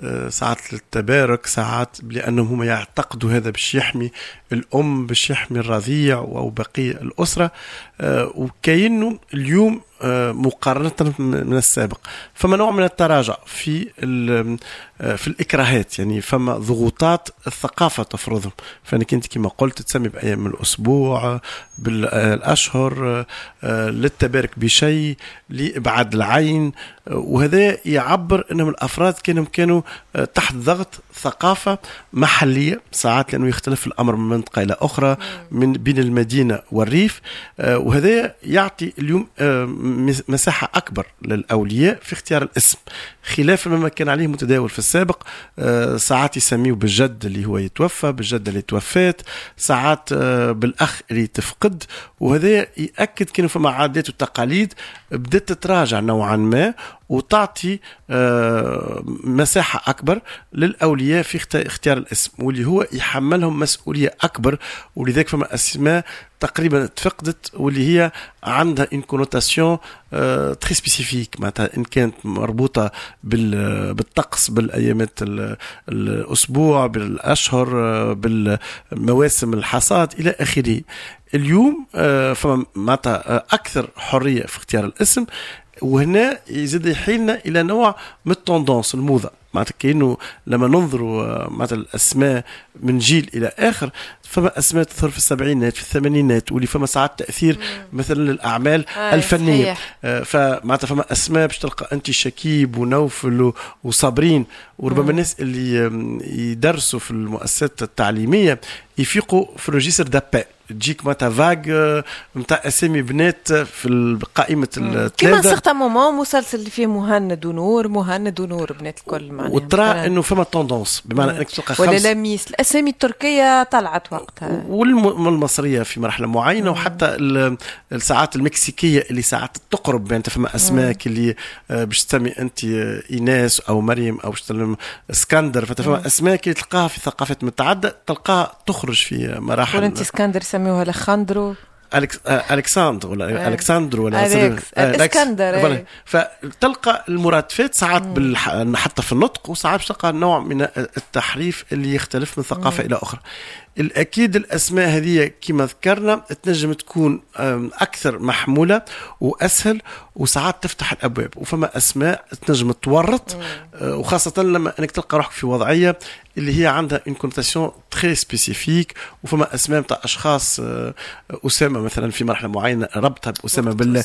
آه، ساعات للتبارك ساعات لأنهم هم يعتقدوا هذا باش يحمي الأم باش يحمي الرضيع أو بقيه الأسرة. آه، وكأنه اليوم آه، مقارنة من السابق. فما نوع من التراجع في آه، في الإكراهات يعني فما ضغوطات الثقافة تفرضهم. فأنك أنت كما قلت تسمي بأيام الأسبوع بالأشهر للتبارك بشيء لإبعاد العين وهذا يعبر أنهم الأفراد كانوا كانوا تحت ضغط ثقافة محلية. ساعات لأنه يختلف الأمر من منطقة إلى أخرى من بين المدينة والريف وهذا يعطي اليوم آه، مساحة أكبر للأولياء في اختيار الاسم. خلاف ما كان عليه متداول في السابق آه، ساعات يسميه بالجد اللي هو يتوفى بالجدة اللي توفات ساعات آه، بالأخ اللي تفقد. وهذا يأكد كانوا فما عادات وتقاليد بدأت تتراجع نوعا ما. وتعطي مساحة أكبر للأولياء في اختيار الاسم واللي هو يحملهم مسؤولية أكبر ولذلك فما أسماء تقريبا تفقدت واللي هي عندها ان كونوتاسيون très spécifique معناتها إن كانت مربوطة بالطقس بالأيامات الأسبوع بالأشهر بالمواسم الحصاد إلى آخره. اليوم آه، فما معناتها آه، أكثر حرية في اختيار الاسم وهنا يزيد يحيلنا إلى نوع من ال tendance الموضه معناتها كأنه لما ننظروا آه، معناتها الأسماء من جيل إلى آخر فما أسماء تظهر في السبعينات في الثمانينات واللي فما ساعات تأثير مثلا للأعمال آه الفنية. آه فمعناتها فما أسماء باش تلقى أنت شكيب ونوفل وصابرين وربما الناس اللي يدرسوا في المؤسسات التعليمية يفيقوا في ال registre d'appel تجيك معناتها vague نتاع أسامي بنات في قائمة الثلاثه كيما certain moment مسلسل اللي فيه مهند ونور مهند ونور بنات الكل معناها. وترى إنه فما tendance بمعنى إنك تلقى خمس ولا لميس. الأسامي التركية طلعت وقتها. والمصرية في مرحلة معينة مم. وحتى الساعات المكسيكية اللي ساعات تقرب يعني فما أسماء اللي آه، باش تسمي أنت آه، إيناس أو مريم أو باش إسكندر. فما أسماء اللي تلقاها في ثقافات متعددة تلقاها تخرج في مراحل. وانت إسكندر يسميوها الخندرو ألكس... الكساندر ولا أيه. الكساندر ولا أليكس. الاسكندر أيه. فتلقى المرادفات ساعات بال... حتى في النطق وساعات تلقى نوع من التحريف اللي يختلف من ثقافة مم. إلى أخرى الأكيد الأسماء هذه كما ذكرنا تنجم تكون أكثر محمولة وأسهل وساعات تفتح الأبواب. وفما أسماء تنجم تورط أه، وخاصة لما أنك تلقى روحك في وضعية اللي هي عندها une connotation très spécifique وفما أسماء نتاع أشخاص أه، أسامة مثلا في مرحلة معينة ربطها بأسامة بال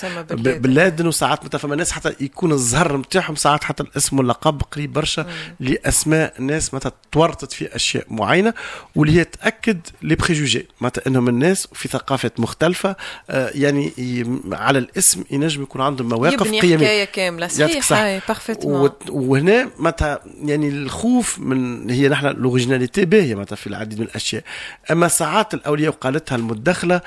بن لادن وساعات مثلا فما ناس حتى يكون الزهر نتاعهم ساعات حتى الاسم واللقب قريب برشا لأسماء ناس مثلا تورطت في أشياء معينة واللي هي تاكد les préjugés معناتها إنهم الناس في ثقافات مختلفة أه، يعني على الاسم ينجم يكون عندهم مواقف قيمية. حكاية كاملة. صحيح. وهنا معناتها يعني الخوف من هي نحن l'originalité باهيه معناتها في العديد من الأشياء. أما ساعات الأولياء وقالتها المتدخلة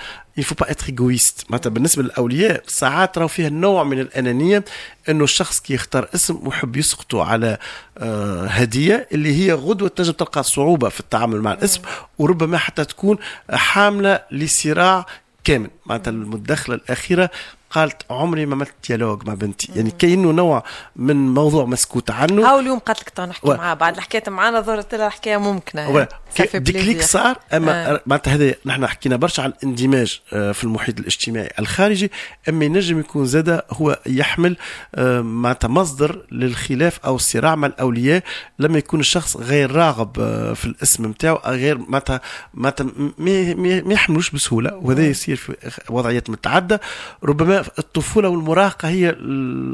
faut pas être égoïste. معناتها بالنسبة للأولياء ساعات راهو فيها نوع من الأنانية إنه الشخص كي يختار اسم ويحب يسقطه على آه هدية اللي هي غدوة تنجم تلقى صعوبة في التعامل مع الاسم وربما حتى تكون حاملة لصراع كامل. معناتها المداخله الأخيرة قالت عمري ما عملت ديالوج مع بنتي. يعني كاينة نوع من موضوع مسكوت عنه. هاو اليوم قالت لك نحكي و... معاه بعد الحكاية معانا ظهرت لها حكاية ممكنة و... ديكليك صار أما آه. معناتها هذا نحن حكينا برشا على الاندماج آه، في المحيط الاجتماعي الخارجي. أما ينجم يكون زاد هو يحمل آه، معناتها مصدر للخلاف أو الصراع مع الأولياء. لما يكون الشخص غير راغب آه، في الاسم نتاعو غير معناتها معناتها ما يحملوش بسهولة. وهذا يصير في وضعيات متعددة. ربما الطفولة والمراهقة هي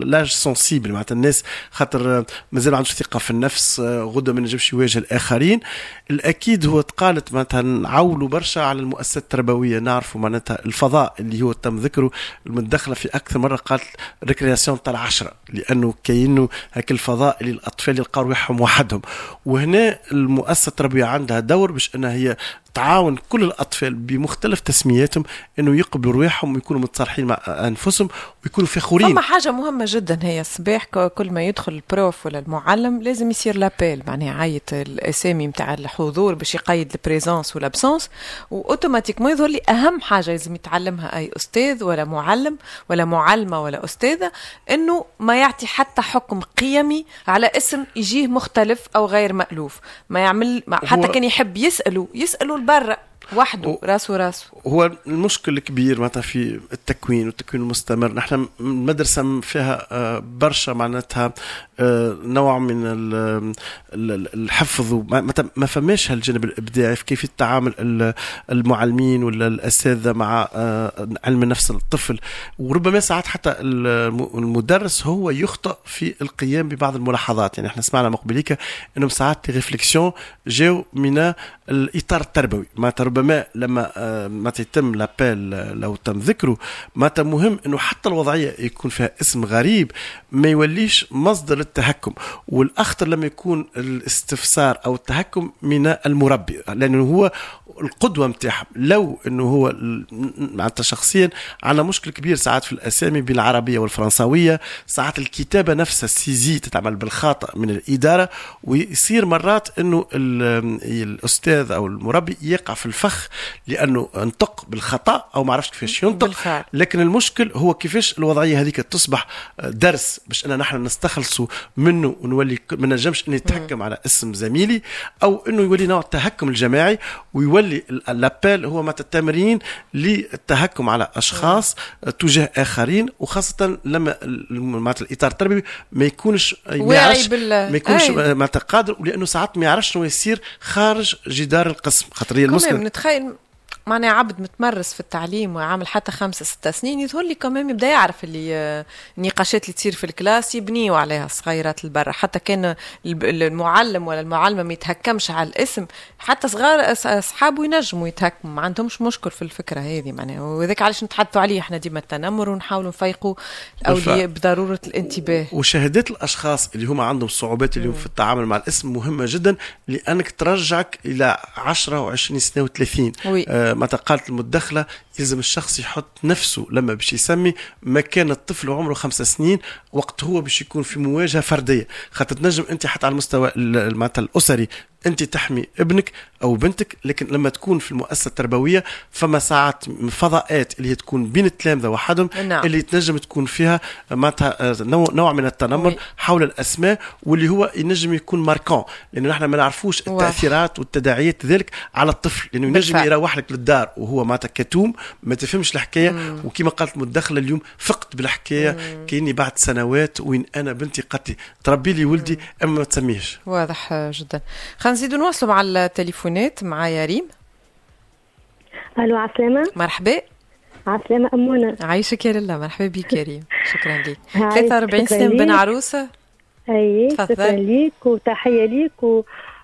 لاج سونسيبل معناتها الناس خاطر مازال ما عندوش ثقة في النفس غدا ما نجمش يواجه الآخرين. الأكيد هو تقالت معناتها نعولوا برشا على المؤسسات التربوية نعرفوا معناتها الفضاء اللي هو تم ذكره المتدخله في أكثر مرة قالت récréation تاع العشرة لأنه كاينة هاك الفضاء اللي الأطفال يلقاو روحهم وحدهم. وهنا المؤسسة التربوية عندها دور باش إنها هي تعاون كل الأطفال بمختلف تسمياتهم إنه يقبلوا رواحهم ويكونوا متصالحين مع انفسهم ويكونوا فخورين. فما حاجة مهمة جدا هي الصباح كل ما يدخل ال prof ولا المعلم لازم يصير l'appel معناها عيط الأسامي نتاع الحضور باش يقيد ال présence وال absence وأوتوماتيكمون يظهر لي أهم حاجة لازم يتعلمها أي أستاذ ولا معلم ولا معلمة ولا أستاذة إنه ما يعطي حتى حكم قيمي على اسم يجيه مختلف أو غير مألوف. ما يعمل حتى كان يحب يسألوا يسألوا برا وحده راسه راسه. هو المشكل الكبير معناتها في التكوين والتكوين المستمر. نحن المدرسة فيها آه، برشا معناتها آه، نوع من الحفظ ما فماش هالجانب الإبداعي في كيفية تعامل المعلمين ولا الاساتذه مع آه، علم النفس الطفل. وربما ساعات حتى المدرس هو يخطئ في القيام ببعض الملاحظات. يعني إحنا سمعنا مقبليك إنهم ساعات réflexions جاو من الإطار التربوي. معناتها ربما لما آه، ما يتم l'appel لو تم ذكره معناتها مهم إنه حتى الوضعية يكون فيها اسم غريب ما يوليش مصدر التهكم. والأخطر لما يكون الاستفسار أو التهكم من المربي لأنه هو القدوة نتاعهم لو إنه هو معناتها شخصيا عندنا مشكل كبير ساعات في الأسامي بين العربية والفرنساويه ساعات الكتابة نفسها السيزي تتعمل بالخطا من الإدارة ويصير مرات إنه الأستاذ أو المربي يقع في الفخ لأنه انطق بالخطأ أو ما عرفش كيفاش ينطق. بالفعل. لكن المشكل هو كيفاش الوضعية هذيك تصبح درس باش انا نحن نستخلصوا منه ونولي ما نجمش إني نتحكم على اسم زميلي أو إنه يولي نوع التهكم الجماعي ويولي الابيل هو معناتها التمرين للتهكم على أشخاص تجاه آخرين وخاصة لما معناتها الإطار التربوي ما يكونش ما يعرفش ما يكونش معناتها قادر لأنه ساعات ما يعرفش شنو يصير خارج جدار القسم خاطر هي المشكلة. نتخيل معناها عبد متمرس في التعليم وعامل حتى خمسة ستة سنين يظهر لي كمان يبدأ يعرف اللي آه، النقاشات اللي تصير في الكلاس يبنيوا عليها الصغيرات البرة حتى كان المعلم ولا المعلمة ما يتهكمش على الاسم حتى صغار أصحابه ينجموا يتهكموا ما عندهمش مشكل في الفكرة هذه معناها. وذاك علاش نتحدثوا عليه إحنا ديما التنمر ونحاولوا نفيقوا الاولياء بضرورة الانتباه. وشهادات الأشخاص اللي هم عندهم صعوبات اليوم في التعامل مع الاسم مهمة جدا لأنك ترجعك إلى 10 و20 سنة و30 ما قالت المدخلة يلزم الشخص يحط نفسه لما باش يسمي مكان الطفل عمره خمسة سنين وقت هو باش يكون في مواجهة فردية. خاطر تنجم أنت حتى على المستوى معناتها الأسري أنت تحمي ابنك أو بنتك لكن لما تكون في المؤسسة التربوية فما ساعات فضاءات اللي هي تكون بين التلامذة وحدهم نعم. اللي تنجم تكون فيها معناتها آه، نوع من التنمر وي. حول الأسماء واللي هو ينجم يكون ماركون لأنه نحن ما نعرفوش التأثيرات والتداعيات ذلك على الطفل. لأنه ينجم يروح لك للدار وهو معناتها كتوم ما تفهمش الحكاية وكما قالت مدخله اليوم فقت بالحكاية كأني بعد سنوات وين أنا بنتي قالت لي تربي لي ولدي أما ما تسميهش. واضح جدا. خلينا نزيدوا نواصلوا مع التليفونات مع يا ألو عسلامة. مرحبا. عسلامة أمونة. عايشك يا لله. مرحبا بك يا ريم. [laughs] شكرا لك 43 سنة بن عروسة. أي شكرا لك وتحية لك و...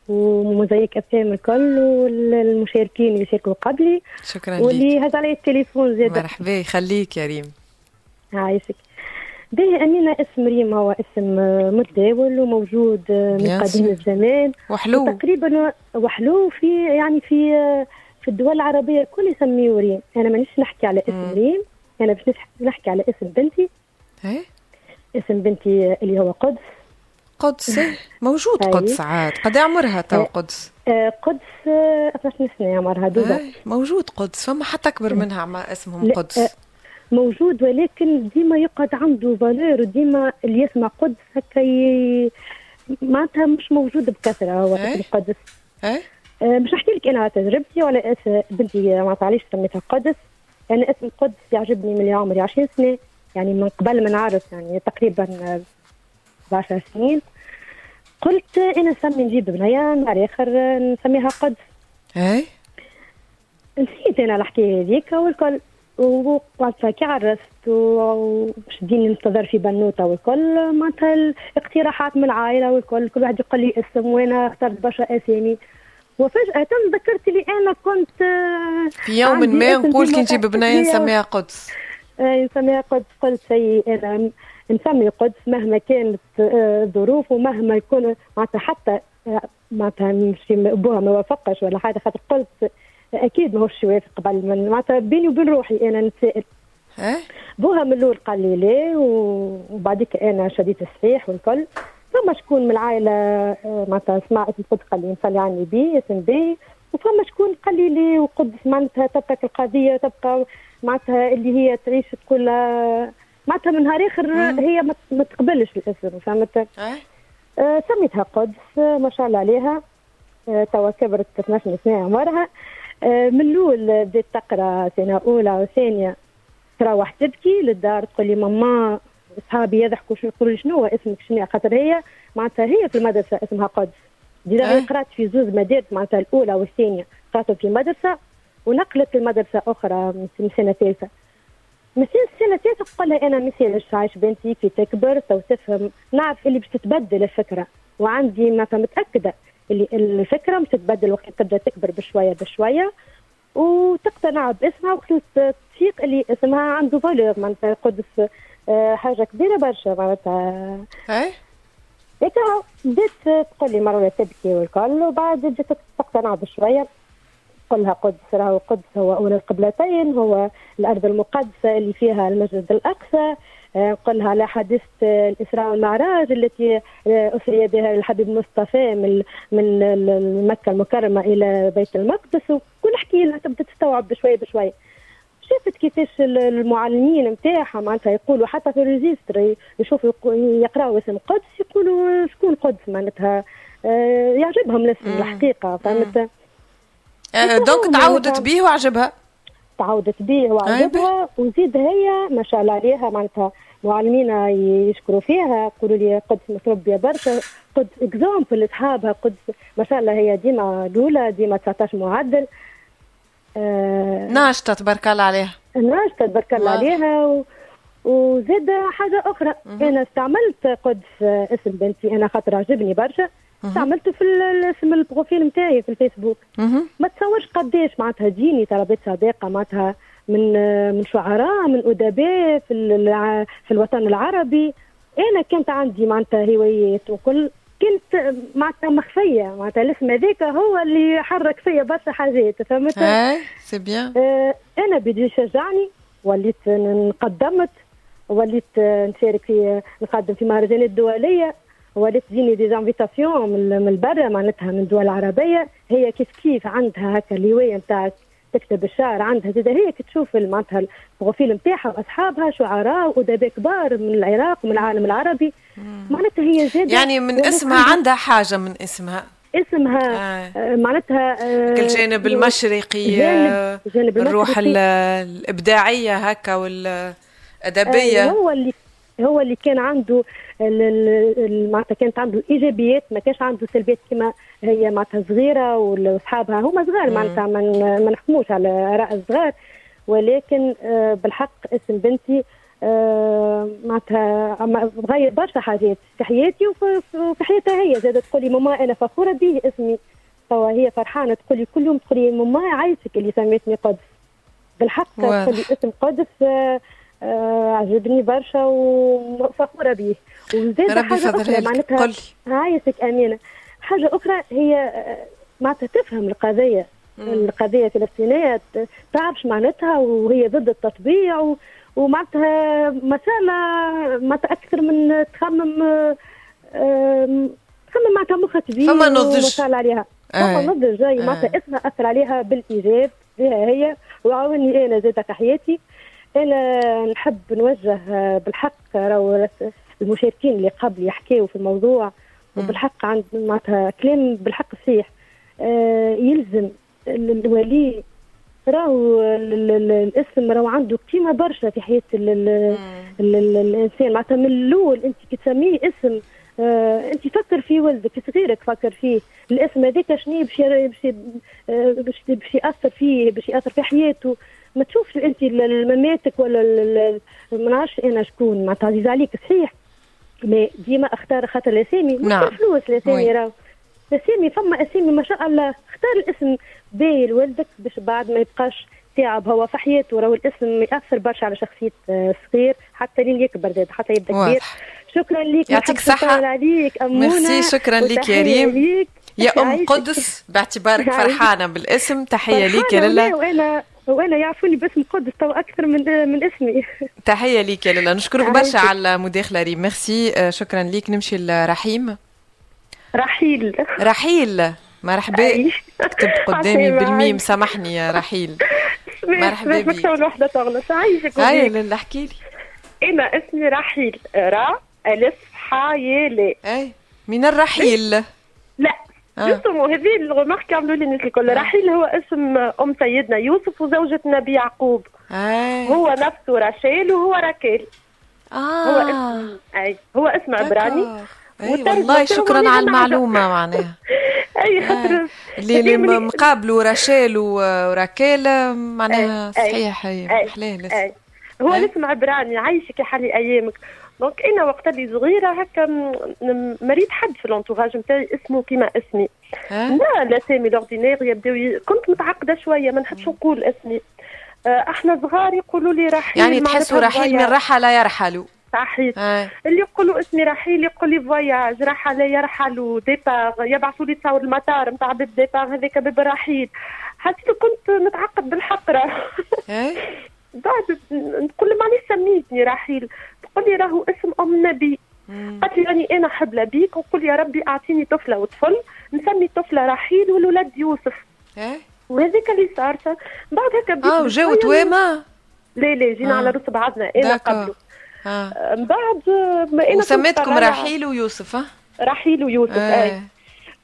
ومزيك افلام الكل والمشاركين اللي شاركوا قبلي. شكرا لك واللي هز علي التليفون زاد مرحبا يخليك يا ريم. عايشك باهي أمينة اسم ريم هو اسم متداول وموجود من قديم الزمان. وحلو. تقريبا وحلو في يعني في في الدول العربية الكل يسميه ريم. أنا مانيش نحكي على اسم مم. ريم. أنا باش نحكي على اسم بنتي. إيه؟ اسم بنتي اللي هو قدس. قدس [laughs] موجود قدس عاد. قد عمرها تو قدس؟ آه، قدس 12 سنة عمرها دوبا موجود قدس. فما حتى أكبر منها اسمهم قدس. موجود ولكن ديما يقعد عنده فالور وديما اللي يسمع قدس هكا ي... معناتها مش موجود بكثرة هو اسم القدس. أه؟ مش نحكي لك أنا على تجربتي ولا بنتي معناتها علاش سميتها قدس. أنا اسم القدس يعجبني من عمري 20 سنة يعني من قبل ما نعرف يعني تقريبا 10 سنين. قلت أنا نسمي نجيب بنيه نهار آخر نسميها قدس إي؟ نسيت أنا الحكاية هذيك والكل وقعدت كي عرست وشديني ننتظر في بنوتة والكل. معناتها الاقتراحات من العائلة والكل كل واحد يقول لي اسم وأنا اخترت برشا أسامي. وفجأة ذكرت لي أنا كنت في يوم ما نقول كي نجيب بنية نسميها قدس. نسميها قدس. قلت سي أنا نسمي قدس مهما كانت الظروف ومهما يكون معناتها حتى معناتها مش أبوها ما وافقش ولا حاجة خاطر قلت أكيد ماهوش يوافق قبل من معناتها بيني وبين روحي أنا نتسائل بوها من الأول قال لي لا وبعديك أنا شديت الصحيح والكل. فما شكون من العائلة معناتها سمع اسم قدس قال لي نصلي على النبي اسم بي. وفما شكون قال لي لي وقدس معناتها تبقى القضية تبقى معناتها اللي هي تعيش تقول معناتها من نهار اخر هي ما تقبلش الاسم فهمت؟ آه سميتها قدس ما شاء الله عليها. آه توا كبرت 12 سنه عمرها. آه من الأول بديت تقرأ سنة أولى وثانية تروح تبكي للدار تقول لي ماما اصحابي يضحكوا شنو يقولوا شنو هو اسمك؟ شنو خاطر هي معناتها هي في المدرسة اسمها قدس. ديجا هي قرأت في زوز مدارس معناتها الأولى والثانية. قرأتهم في مدرسة ونقلت لمدرسة أخرى من سنة ثالثة. مثال السنة الثالثه تقول لها أنا مثال عايش بنتي كي تكبر تو تفهم نعرف اللي باش تتبدل الفكرة. وعندي معناتها متأكدة اللي الفكرة مش تتبدل وقت تبدأ تكبر بشوية بشوية. وتقتنع باسمها وقت تفيق اللي اسمها عنده valeur معناتها قدس حاجة كبيرة برشا معناتها. اي هيك بدات تقول لي مرة تبكي والكل وبعد بدات تقتنع بشويه كلها قدس راهو قدس هو أولى القبلتين هو الأرض المقدسة اللي فيها المسجد الأقصى. قلها على حادثة الإسراء والمعراج التي أسري بها الحبيب مصطفى من من مكة المكرمة إلى بيت المقدس. وكل احكي لها تبدأ تستوعب بشوي بشوي. شافت كيفاش المعلمين نتاعها معناتها يقولوا حتى في الريجستر يشوفوا يقراوا اسم قدس يقولوا شكون قدس معناتها. يعجبهم الاسم الحقيقة فهمت؟ donc تعودت به وعجبها. تعودت به وعجبها وزيد هي ما شاء الله عليها معناتها معلمينا يشكروا فيها يقولوا لي قدس متربيه برشا قدس exemple لاصحابها قدس ما شاء الله هي ديما الأولى ديما 19 معدل. آه ناشطة تبارك الله عليها. ناشطة تبارك الله عليها و... وزاد حاجة أخرى. مم. أنا استعملت قدس اسم بنتي أنا خاطر عجبني برشا. استعملته في اسم ال profil نتاعي في الفيسبوك. ما تصورش قداش معناتها تجيني طلبات صداقه معناتها من من شعراء من أدباء في في الوطن العربي. أنا كانت عندي معناتها هوايات وكل. كنت معناتها مخفية. معناتها الاسم هذاك هو اللي حرك فيا برشا حاجات فهمت؟ اي c'est bien أنا بدي شجعني وليت انقدمت وليت نشارك في نقدم في مهرجانات دولية. ولات تجيني des invitations من برا معناتها من الدول العربية. هي كيف كيف عندها هكا الهواية نتاع تكتب الشعر عندها. زاد هي كي تشوف معناتها ال profil نتاعها وأصحابها شعراء وأدباء كبار من العراق ومن العالم العربي. معناتها هي زاد يعني من اسمها عندها حاجة من اسمها. اسمها آه. معناتها آه الجانب المشرقي جانب, جانب الروح الإبداعية هكا والأدبية. آه هو اللي هو اللي كان عنده معناتها كانت عنده إيجابيات ما كانش عنده سلبيات كما هي معناتها صغيرة واصحابها هما صغار معناتها ما نحكموش على آراء الصغار. ولكن بالحق اسم بنتي معناتها غير برشا حاجات في حياتي وفي حياتها هي. زادت تقول لي ماما أنا فخورة به اسمي توا هي فرحانة تقول لي كل يوم تقول لي ماما عايشك اللي سميتني قدس. بالحق تقول لي اسم قدس آه عجبني برشا وفخورة به وزاد حاجة أخرى معناتها عايشك أمينة. حاجة أخرى هي معناتها تفهم القضية. القضية الفلسطينية تعرف معناتها وهي ضد التطبيع و... ومعناتها مسألة معناتها أكثر من تخمم تخمم معناتها مخها كبير فما نضج. عليها. فما نضج جاي معناتها اسمها أثر عليها بالإيجاب فيها هي. وعاوني أنا زادة في حياتي. أنا نحب نوجه بالحق راهو المشاركين اللي قبل يحكيوا في الموضوع وبالحق عند معناتها كلام بالحق صحيح. آه يلزم الولي راهو الاسم راهو عنده قيمة برشا في حياة ال ال ال ال الإنسان. معناتها من الأول أنت كي تسميه اسم آه أنت فكر في ولدك صغيرك فكر فيه. الاسم هذاك شنو باش باش باش يأثر فيه باش يأثر في حياته. ما تشوفش انت مماتك ولا ما نعرفش أنا شكون. معناتها عزيز عليك صحيح. ما ديما اختار خاطر الأسامي. نعم. فلوس الأسامي راهو. اسامي فما أسامي ما شاء الله. اختار الاسم باهي لولدك باش بعد ما يبقاش تعب هو في حياته. راهو الاسم يأثر برشا على شخصية الصغير آه، حتى لين يكبر زاد حتى يبدأ كبير. شكرا لك يعطيك الصحة عليك. أمونة. ميرسي شكرا لك يا ريم. يا أم قدس باعتبارك [laughs] فرحانة بالاسم. تحية ليك يا لاله وأنا وأنا يعرفوني باسم قدس تو أكثر من من اسمي. [laughs] تحية ليك يا لاله نشكرك برشا على المداخلة ريم ميرسي. آه، شكرا ليك. نمشي لرحيم. رحيل. رحيل. مرحبا. كتب قدامي بالميم. سامحني يا رحيل. مرحبا بك وحدة تغلط عايشك هاي لاله احكي لي. أنا اسمي رحيل. را ألف حايلة أي. من الرحيل. جوستومون آه. هذه الغمارك عملوا لي الناس الكل. آه. رحيل هو اسم أم سيدنا يوسف وزوجة النبي يعقوب. آه. هو نفسه رشيل وهو راكيل. آه. هو اسم أي. هو اسم عبراني. أي والله شكرا على المعلومة معناها. [laughs] أي خاطر اللي مقابلوا رشيل وراكيل معناها صحيح هي حلال. هو الاسم عبراني. عايشك يا حالي أيامك. Donc أنا وقت اللي صغيرة هكا ما ريت حد في ال entourage نتاعي اسمه كيما اسمي. لا الاسامي l'ordinaire يبداو كنت متعقدة شوية ما نحبش نقول اسمي. آه، إحنا صغار يقولوا لي رحيل يعني تحسوا رحيل من رحل يرحلوا. صحيح. اللي يقولوا اسمي رحيل يقول لي voyage رحل يرحل départ يبعثوا لي تصور المطار نتاع باب départ هذاك باب رحيل. حسيت كنت نتعقد بالحق [laughs] بعد نقول له معليش سميتني رحيل. تقول لي راهو اسم أم نبي. قالت لي راني أنا حبلة بيك؟ ونقول يا ربي أعطيني طفلة وطفل نسمي الطفله رحيل والولد يوسف. إيه؟ وهذاك اللي صار بعد هكا آه وجاو توامه لا لا جينا آه. على راس بعضنا أنا قبله. آه. من بعد ما أنا وسميتكم رحيل ويوسف ها؟ رحيل ويوسف آه. أي.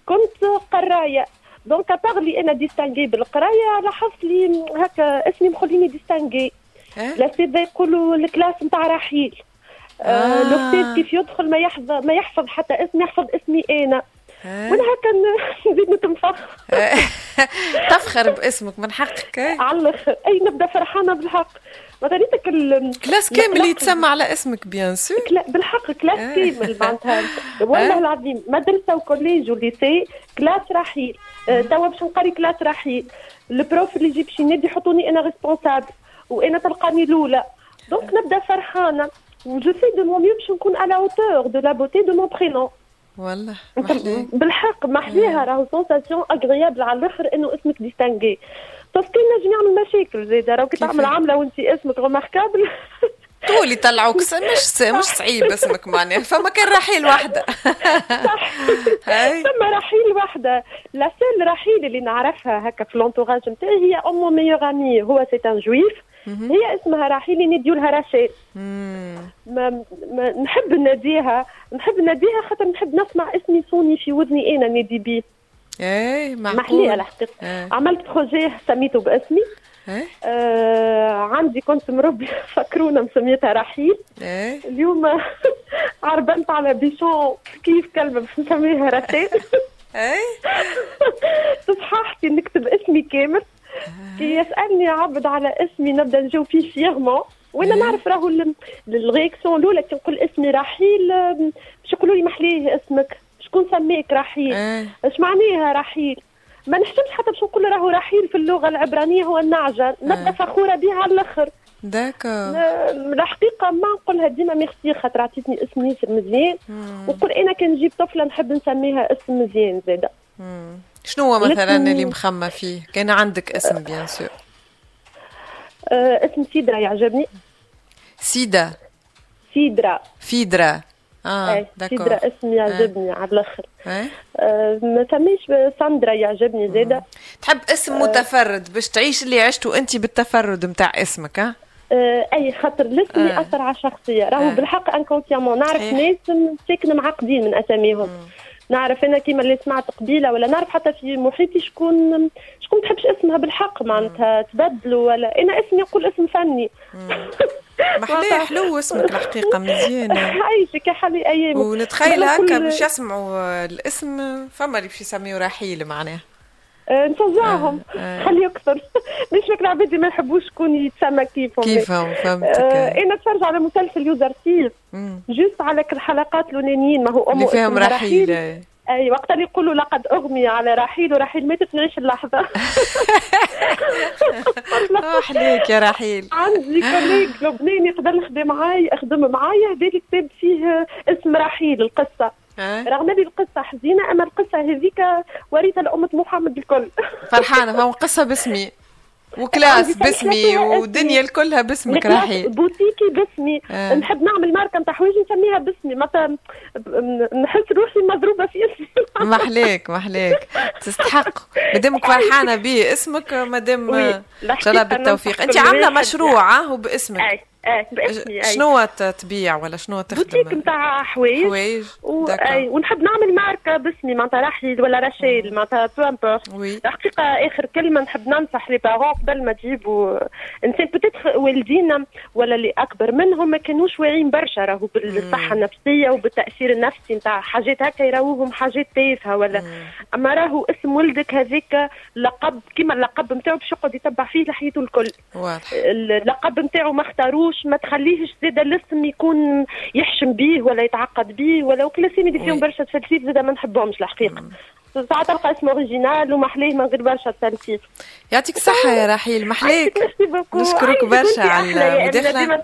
كنت قراية. donc à part أنا distinguée بالقراية لاحظت لي هكا اسمي مخليني distinguée. الاساتذه يقولوا ال classe نتاع رحيل. آه. الاستاذ كيف يدخل ما يحفظ ما يحفظ حتى اسمي يحفظ اسمي أنا. آه. وأنا هكا [laughs] نزيد نتنفخ. [laughs] تفخر باسمك من حقك. [laughs] على الآخر. أي نبدأ فرحانة بالحق. مثليتك classe كامل يتسمى على اسمك bien sûr بالحق classe كامل معناتها. والله العظيم مدرسة و collège و lycée classe رحيل. آه، توا باش نقري classe رحيل. ال prof اللي يجي باش ينادي يحطوني أنا responsable وأنا تلقاني الأولى. Donc نبدأ فرحانة. je fais de mon mieux باش نكون à la hauteur de la beauté de mon prénom والله بالحق محليها راهو sensation agréable على الآخر إنه اسمك distingué parce que نجم يعمل مشاكل زيد راهو كي تعمل عامله وانت اسمك remarquable تولي [laughs] طلعوك مش مش صعيب اسمك معناها فما كان رحيل واحدة [laughs] فما رحيل واحدة la seule رحيل اللي نعرفها هكا في l'entourage نتاعي هي ma meilleure amie هو c'est une juive هي اسمها رحيل نديو لها رشيل ما, ما نحب ناديها نحب ناديها خاطر نحب نسمع اسمي صوني في وذني أنا نادي بيه إيه معقول. محليه الحقيقة. إيه. عملت projet سميته باسمي. إيه؟ آه عندي كنت مربي [laughs] فكرونا مسميتها رحيل إيه؟ اليوم [laughs] عربنت على bichon كيف كلمه باش نسميها رشيل [laughs] إيه. تصححتي نكتب اسمي كامل. يسألني عبد على اسمي نبدأ نجاوب فيه fièrement وأنا نعرف راهو ال réaction الأولى كي نقول اسمي رحيل باش يقولوا لي محليه اسمك؟ شكون سميك رحيل؟ اش معناها رحيل؟ ما نحسبش حتى باش نقول راهو رحيل في اللغة العبرانية هو النعجة. نبدا فخورة بها على الأخر. داكا الحقيقة ما نقولها ديما ميرسي خاطر عطيتني اسم ياسر مزيان. ونقول أنا كان نجيب طفلة نحب نسميها اسم مزيان زاده شنو هو مثلا اللي مخمة فيه؟ كان عندك اسم bien sûr آه اسم سيدرا يعجبني. سيدا. سيدرا. فيدرا. آه d'accord سيدرا اسم يعجبني آه. على الأخر. آه ما سميش ساندرا يعجبني زاده تحب اسم آه. متفرد باش تعيش اللي عشته أنت بالتفرد نتاع اسمك ها؟ آه أي خاطر الاسم آه. ياثر على الشخصيه راهو آه. بالحق inconsciemment نعرف. ناس ساكنه معقدين من أساميهم. نعرف أنا كيما اللي سمعت قبيلة ولا نعرف حتى في محيطي شكون شكون تحبش اسمها بالحق معناتها تبدلوا ولا أنا اسمي يقول اسم فني. محلاه حلو اسمك الحقيقة مزيان. [laughs] عايشك يا حالي أيام ونتخيل هكا باش يسمعوا الاسم فما اللي باش يسميوا رحيل معناها. آه، نشجعهم آه، آه. خليه يكثر. [laughs] مش فاكر العباد ما يحبوش شكون يتسمى كيفهم. كيفهم فهمتك. آه أنا اتفرج على مسلسل يوزر مم. juste على الحلقات الأولانيين ما هو أمه اللي فيهم رحيل. اي وقت اللي يقولوا لقد أغمي على رحيل ورحيل ماتت نعيش اللحظة. [laughs] احليك يا رحيل. عندي collègue لبناني يقدر يخدم معاي اخدم معايا هذا كتاب فيه اسم رحيل القصة. رغم هذه القصة حزينة أما القصة هذيك وريثة لامه محمد الكل. فرحانة فهم قصة باسمي وكلاس باسمي ودنيا الكلها باسمك رحيل بوتيكي باسمي. آه. نحب نعمل ماركة نتاع حوايج نسميها باسمي. متى نحس روحي مضروبة في اسمي. محليك محليك تستحق. مادامك [laughs] فرحانة به اسمك مادام. إن شاء الله بالتوفيق. أنت عاملة مشروع هو باسمك. اي باسمي أي. شنو تبيع ولا شنو تخدم؟ بوتيك نتاع حوايج. حوايج و... ونحب نعمل ماركة باسمي معناتها رحيل ولا رشيل معناتها peu importe. Oui. الحقيقة آخر كلمة نحب ننصح les parents قبل ما تجيبوا إنسان peut-être والدينا ولا اللي أكبر منهم ما كانوش واعيين برشا راهو بالصحة النفسية وبالتأثير النفسي نتاع حاجات هكا يراوهم حاجات تافهة ولا. أما راهو اسم ولدك هذاك لقب كيما اللقب نتاعو باش يقعد يتبع فيه لحياته الكل. واضح. اللقب نتاعو ما اختاروش ما تخليهش زاد الاسم يكون يحشم بيه ولا يتعقد بيه ولا وكل الاسامي اللي فيهم. برشا تفلسيف زاد ما نحبهمش الحقيقة. ساعات تلقى اسم original ومحليه من غير برشا تفلسيف يعطيك الصحة يا رحيل. محليك [laughs] نشكرك برشا على المداخلة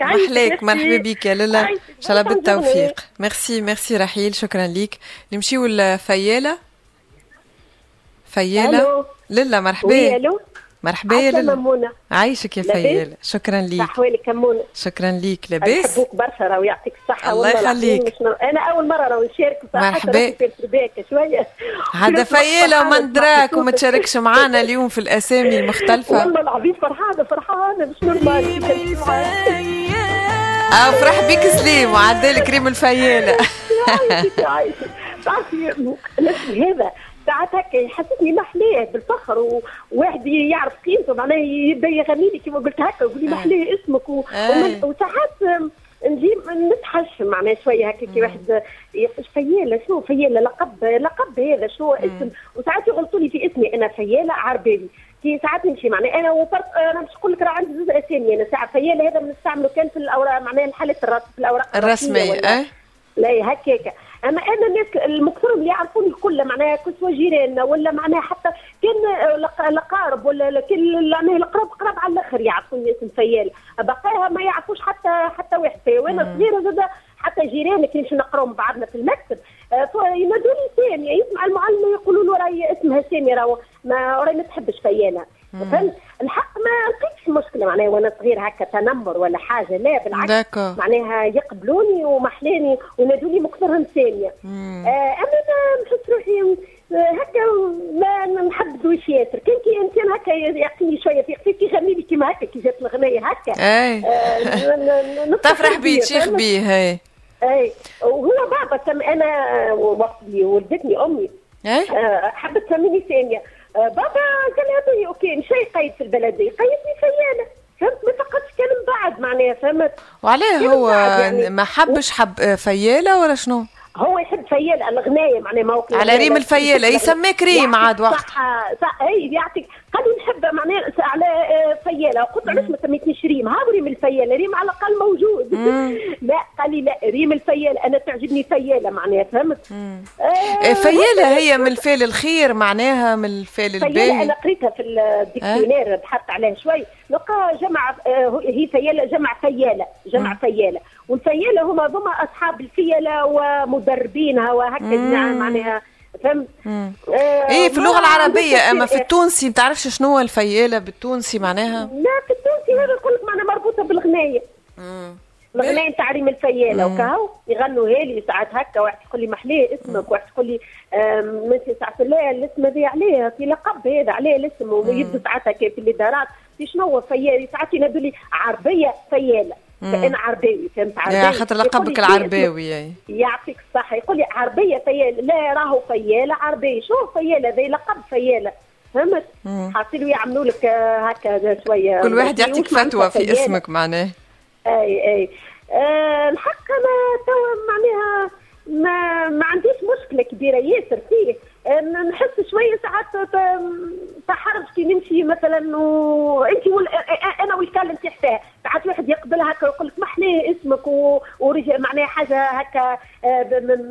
محليك مرحبا بك يا لالا إن شاء الله بالتوفيق. Merci merci رحيل. شكرا ليك. نمشيو لفيالة فيالة. لالا مرحبا. ألو. مرحبا يا لالا مامونة عايشك يا؟ فيالة شكرا ليك. احوالك مامونة شكرا ليك لاباس. نحبوك برشا راهو يعطيك الصحة الله يخليك. أنا أول مرة راهو نشارك صراحة مرحبا. شوية. هذا [laughs] كنت فيالة وما ندراك. وما تشاركش معانا اليوم في الأسامي المختلفة. والله العظيم فرحانة فرحانة. مش normal آه فرح بيك سليم وعدالك ريم الفيالة [laughs] عايشك عايشك تعرفي الاسم هذا ساعات هكا يحسسني محلاه بالفخر وواحد يعرف قيمته معناه يبدا يغني لي كيما قلت هكا يقول لي محلاه اسمك و... ومن- وساعات نجي نتحش معناه شوية هكا كي واحد يقول فياله شنو فياله لقب لقب هذا شنو اسم؟ وساعات يغلطوا لي في اسمي أنا فياله عربالي كي ساعات نمشي معناه أنا وفرق أنا مش نقول لك راه عندي زوج أسامي أنا ساعة فياله هذا بنستعمله كان في الأوراق معناه الحالات الرسم في الأوراق الرسمية ولا- آه. لا هكاك أما أنا الناس المكثرين اللي يعرفوني كلها معناها كسوة جيراننا ولا معناها حتى كان لقارب ولا كل معناها القراب قراب على الآخر يعرفوني اسم فيال بقاها ما يعرفوش حتى حتى واحد. فيا وأنا صغيرة زاد حتى جيراني كي نمشي نقراو مع بعضنا في المكتب. آه، ينادوني ساميه يسمع المعلمه يقولوا له راهي اسمها ساميه راهو. ما راهي ما تحبش فياله فهمت؟ الحق ما لقيتش مشكلة معناها وأنا صغير هكا تنمر ولا حاجة لا بالعكس. معناها يقبلوني ومحلاني ونادوني مكثرهم ثانية. آه أما أنا نحس روحي آه، هكا ما نحب ياسر. كان كي إنسان هكا يعطيني شوية في قفيت كي يغني لي كيما هكا كي جات الغناية هكا. إي. آه، تفرح بيه تشيخ؟ بيه هاي إي. وهو بابا سم أنا وقت اللي ولدتني أمي. إي. آه، حبت تسميني ثانية. آه، بابا قال لي okay مش يقيد في البلديه قيدني فياله فهمت ما فقدش كان من بعد معناها فهمت وعليه هو يعني. ما حبش حب فيالة ولا شنو؟ هو يحب فيال الغنايه معناها موقع على ريم الفيالة يسميك ريم عاد وقت. صح صح اي يعطيك. قال لي نحب معناها على آه، فياله قلت علاش ما سميتنيش ريم؟ ها ريم الفياله ريم على الأقل موجود. [laughs] لا قال لي لا ريم الفياله أنا تعجبني فياله معناها فهمت؟ آه، فيالة هي من الفعل الخير معناها من الفعل فيالة الباهي. أنا قريتها في ال dictionnaire بحثت عليها شوي. لقى جمع آه، هي فيالة جمع فيالة جمع فيالة والفيالة هما هما أصحاب الفيلة ومدربينها وهكا جماعة معناها فهمت. آه، إيه في ما اللغة عندوش العربية أما في تفسير. التونسي بتعرفش شنو هو الفيالة بالتونسي معناها؟ لا في التونسي هذا يقول لك معناها مربوطة بالغناية الغناية نتاع ريم الفيالة وكهو يغنوا هالي ساعات هكا واحد يقول لي محلاه اسمك واحد يقول لي ماشي ساعات لا الاسم هذا عليه في لقب هذا عليه الاسم ويبدو ساعات هكا في الادارات شنو هو فيال ساعات ينادوا لي عربية فياله فانا عرباوي فهمت؟ عرباوي خاطر لقبك العرباوي يعطيك الصحة. يقول لي عربية فيالة. لا راهو فيالة عربية. شو فيالة؟ ذي لقب فيالة. فهمت؟ حاصلوا يعملوا لك هكا شوية كل واحد يعطيك فتوى في اسمك معناه. أي أي. أه الحق أنا توا معناها ما ما عنديش مشكلة كبيرة. ياسر فيه. نحس شوية ساعات تحرج كي نمشي مثلا وانت وال... أنا والكلم تحتها ساعات واحد يقبل هكا ويقول لك محلاه اسمك و... ورجع معناها حاجة هكا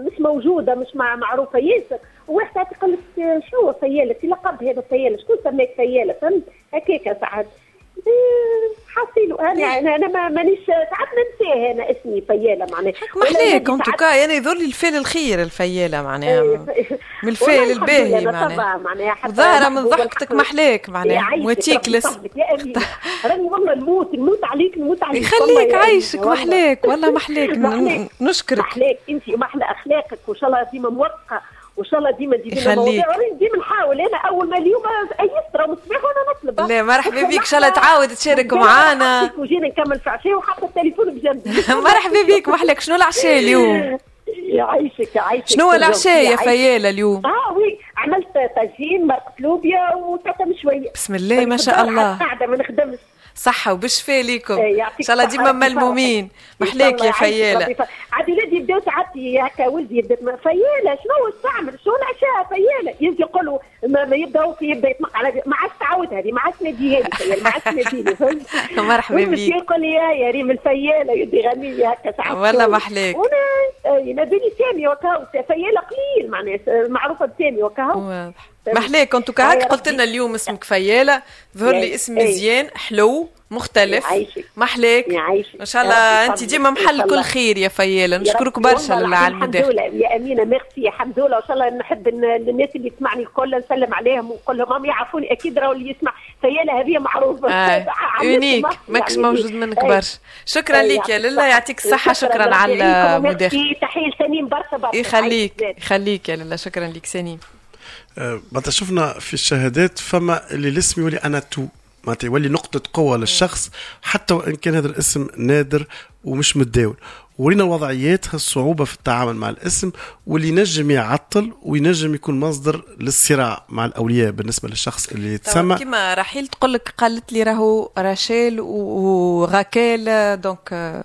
مش موجودة مش معروفة. ياسر وواحد يقول لك شو فيالة؟ في لقب هذا فيالة. شكون سماك فيالة؟ فهمت؟ هكاك ساعات. حصيلو أنا أنا أنا مانيش ساعات ننساه أنا اسمي فياله معناها. محليك انت كا أنا يظهر لي الفعل الخير الفياله معناها. من الفعل الباهي معناها. ظاهرة من ضحكتك محليك معناها. مواتيك لس [laughs] راني والله نموت نموت عليك نموت عليك. يخليك عايشك محليك والله [laughs] محليك. نشكرك. محليك. أنت ومحلى أخلاقك وإن شاء الله ديما موفقه وإن شاء الله ديما تجيبي مواضيع ديما نحاول. أنا أول ما اليوم ايست راه مصباح وأنا نطلب. لا مرحبا بك. إن شاء الله تعاود تشارك معانا. وجينا نكمل في عشاء وحاطه التليفون بجنبي [laughs] مرحبا بك. محلك شنو العشاء اليوم؟ [laughs] يعيشك يعيشك. شنو العشاء يا فياله اليوم؟ آه وي عملت طاجين مرقة لوبيا وتاتا شوية. بسم الله ما شاء الله. قاعدة ما نخدمش صحة وبالشفاء ليكم. إن شاء الله ديما ملمومين. محليك يا فيالة. عاد ولادي يبداو ساعات هكا ولدي يبدأ. فيالة شنو تعمل شنو العشاء؟ فيالة يجي يقولوا ما, ما يبداو في يبدأ يطلق على ما عادش تعود هذه ما عادش نادي هذه ما عادش ناديني [laughs] فهمت؟ مرحبا بك يقول لي يا ريم الفيالة يدي غنية هكا ساعات والله محليك. وأنا ينادوني سامي وكاو فيالة قليل معناها معروفة بسامي وكاو واضح. محليك أنتو كهك قلت لنا اليوم اسمك فيالة ظهر لي اسم مزيان حلو. مختلف. محليك إن شاء الله أنت ديما محل كل خير يا فيالة نشكرك برشا على المداخله الحمد لله. يا أمينة ميرسي الحمد لله. وان شاء الله نحب الناس اللي تسمعني الكل نسلم عليهم ونقول لهم هم يعرفوني أكيد راهو اللي يسمع. فيالة هذه معروفة. آه. [laughs] unique. ماكش يعني. موجود منك برشا. شكرا لك يا لله. يعطيك الصحه شكرا على المداخله تحية سنين برشا برشا. يخليك. يخليك يا لله. شكرا لك سنين. معناتها شفنا في الشهادات فما اللي الاسم يولي أنا تو. معناتها يولي نقطة قوة للشخص حتى وإن كان هذا الاسم نادر ومش متداول. ورينا وضعيات الصعوبة في التعامل مع الاسم واللي ينجم يعطل وينجم يكون مصدر للصراع مع الأولياء بالنسبة للشخص اللي يتسمى. كما رحيل تقول لك قالت لي راهو راشيل وغاكيل donc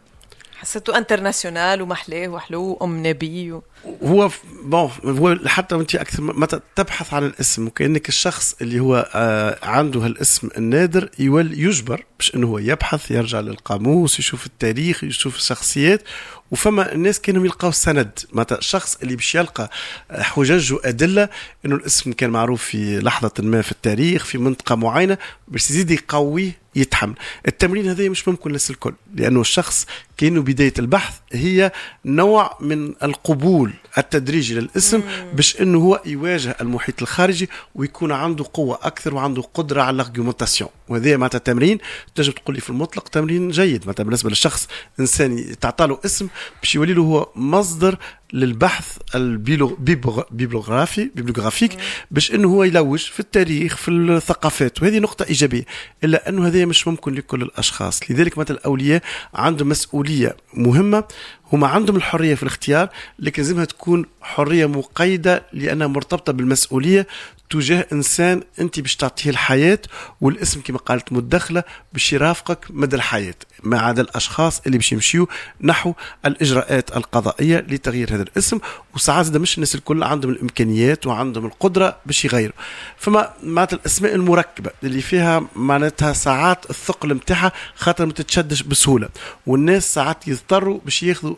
حسيته international ومحلاه وحلو ام نبي و... هو bon هو حتى وانت أكثر متى تبحث عن الاسم وكأنك الشخص اللي هو آه عنده هالاسم النادر يول يجبر باش إنه هو يبحث يرجع للقاموس يشوف التاريخ يشوف الشخصيات. وفما الناس كانوا يلقاو سند. معناتها الشخص اللي باش يلقى حجج وأدلة إنه الاسم كان معروف في لحظة ما في التاريخ في منطقة معينة باش يزيد يقويه يتحمل. التمرين هذا مش ممكن للناس الكل لأنه الشخص كانه بداية البحث هي نوع من القبول التدريجي للاسم باش إنه هو يواجه المحيط الخارجي ويكون عنده قوة أكثر وعنده قدرة على الارجيومنتاسيون وهذا معناتها تمرين تنجم تقول لي في المطلق تمرين جيد. معناتها بالنسبة للشخص إنسان تعطى له اسم باش يولي له هو مصدر للبحث البيبلوغرافي bibliographique باش إنه هو يلوج في التاريخ في الثقافات. وهذه نقطة إيجابية. إلا أنه هذا مش ممكن لكل الأشخاص. لذلك مثلا الأولياء عندهم مسؤولية مهمة هما عندهم الحرية في الاختيار لكن لازمها تكون حرية مقيدة لأنها مرتبطة بالمسؤولية تجاه إنسان أنت باش تعطيه الحياة والاسم كما قالت مدخلة باش يرافقك مدى الحياة ما عدا الأشخاص اللي باش يمشيو نحو الإجراءات القضائية لتغيير هذا الاسم. وساعات مش الناس الكل عندهم الإمكانيات وعندهم القدرة باش يغيروا. فما معناتها الأسماء المركبة اللي فيها معناتها ساعات الثقل نتاعها خاطر ما تتشدش بسهولة. والناس ساعات يضطروا باش ياخذوا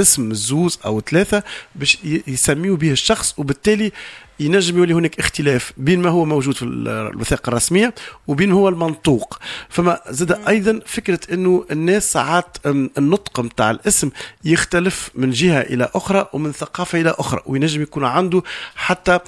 اسم الزوز أو ثلاثة باش يسميوا به الشخص وبالتالي ينجم يولي هناك اختلاف بين ما هو موجود في الوثائق الرسمية وبين هو المنطوق. فما زاد أيضا فكرة إنه الناس ساعات النطق نتاع الاسم يختلف من جهة إلى أخرى ومن ثقافة إلى أخرى وينجم يكون عنده حتى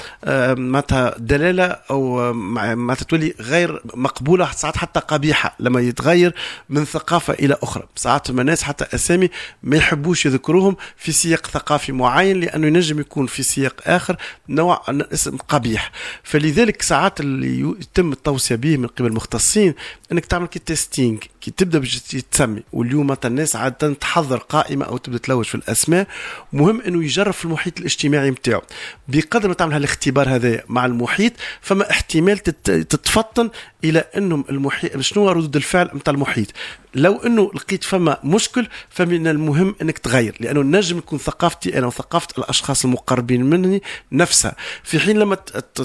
معناتها دلالة أو معناتها تولي غير مقبولة ساعات حتى قبيحة لما يتغير من ثقافة إلى أخرى. ساعات الناس حتى أسامي ما يحبوش يذكروهم في سياق ثقافي معين لأنه ينجم يكون في سياق آخر نوع اسم قبيح. فلذلك ساعات اللي يتم التوصية به من قبل المختصين إنك تعمل كي testing كي تبدأ باش تسمي. واليوم الناس عادة تحضر قائمة أو تبدأ تلوج في الأسماء. مهم إنه يجرب في المحيط الاجتماعي نتاعو بقدر ما تعمل هالاختبار هذا مع المحيط فما احتمال تتفطن إلى انه المحيط شنو ردود الفعل نتاع المحيط؟ لو أنه لقيت فما مشكل فمن المهم أنك تغير لأنه نجم يكون ثقافتي أنا وثقافة الأشخاص المقربين مني نفسها. في حين لما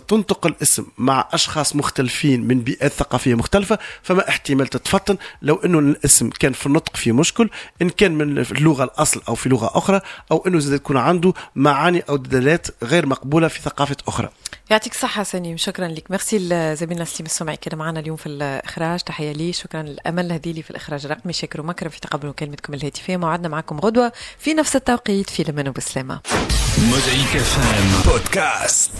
تنطق الاسم مع أشخاص مختلفين من بيئات ثقافية مختلفة فما احتمال تتفطن. لو أنه الاسم كان في النطق فيه مشكل إن كان من اللغة الأصل أو في لغة أخرى أو أنه زاد يكون عنده معاني أو دلالات غير مقبولة في ثقافة أخرى. يعطيك الصحة سنيم. شكرا لك. ميرسي لزميلنا سليم السمعي كان معنا اليوم في الإخراج. تحية لي شكرا للأمل. هذيلي في الإخراج. الرقمي شكر ومكرم في تقبل مكالمتكم الهاتفية موعدنا معكم غدوة في نفس التوقيت في لمن وبسلامة. مزيك فام بودكاست.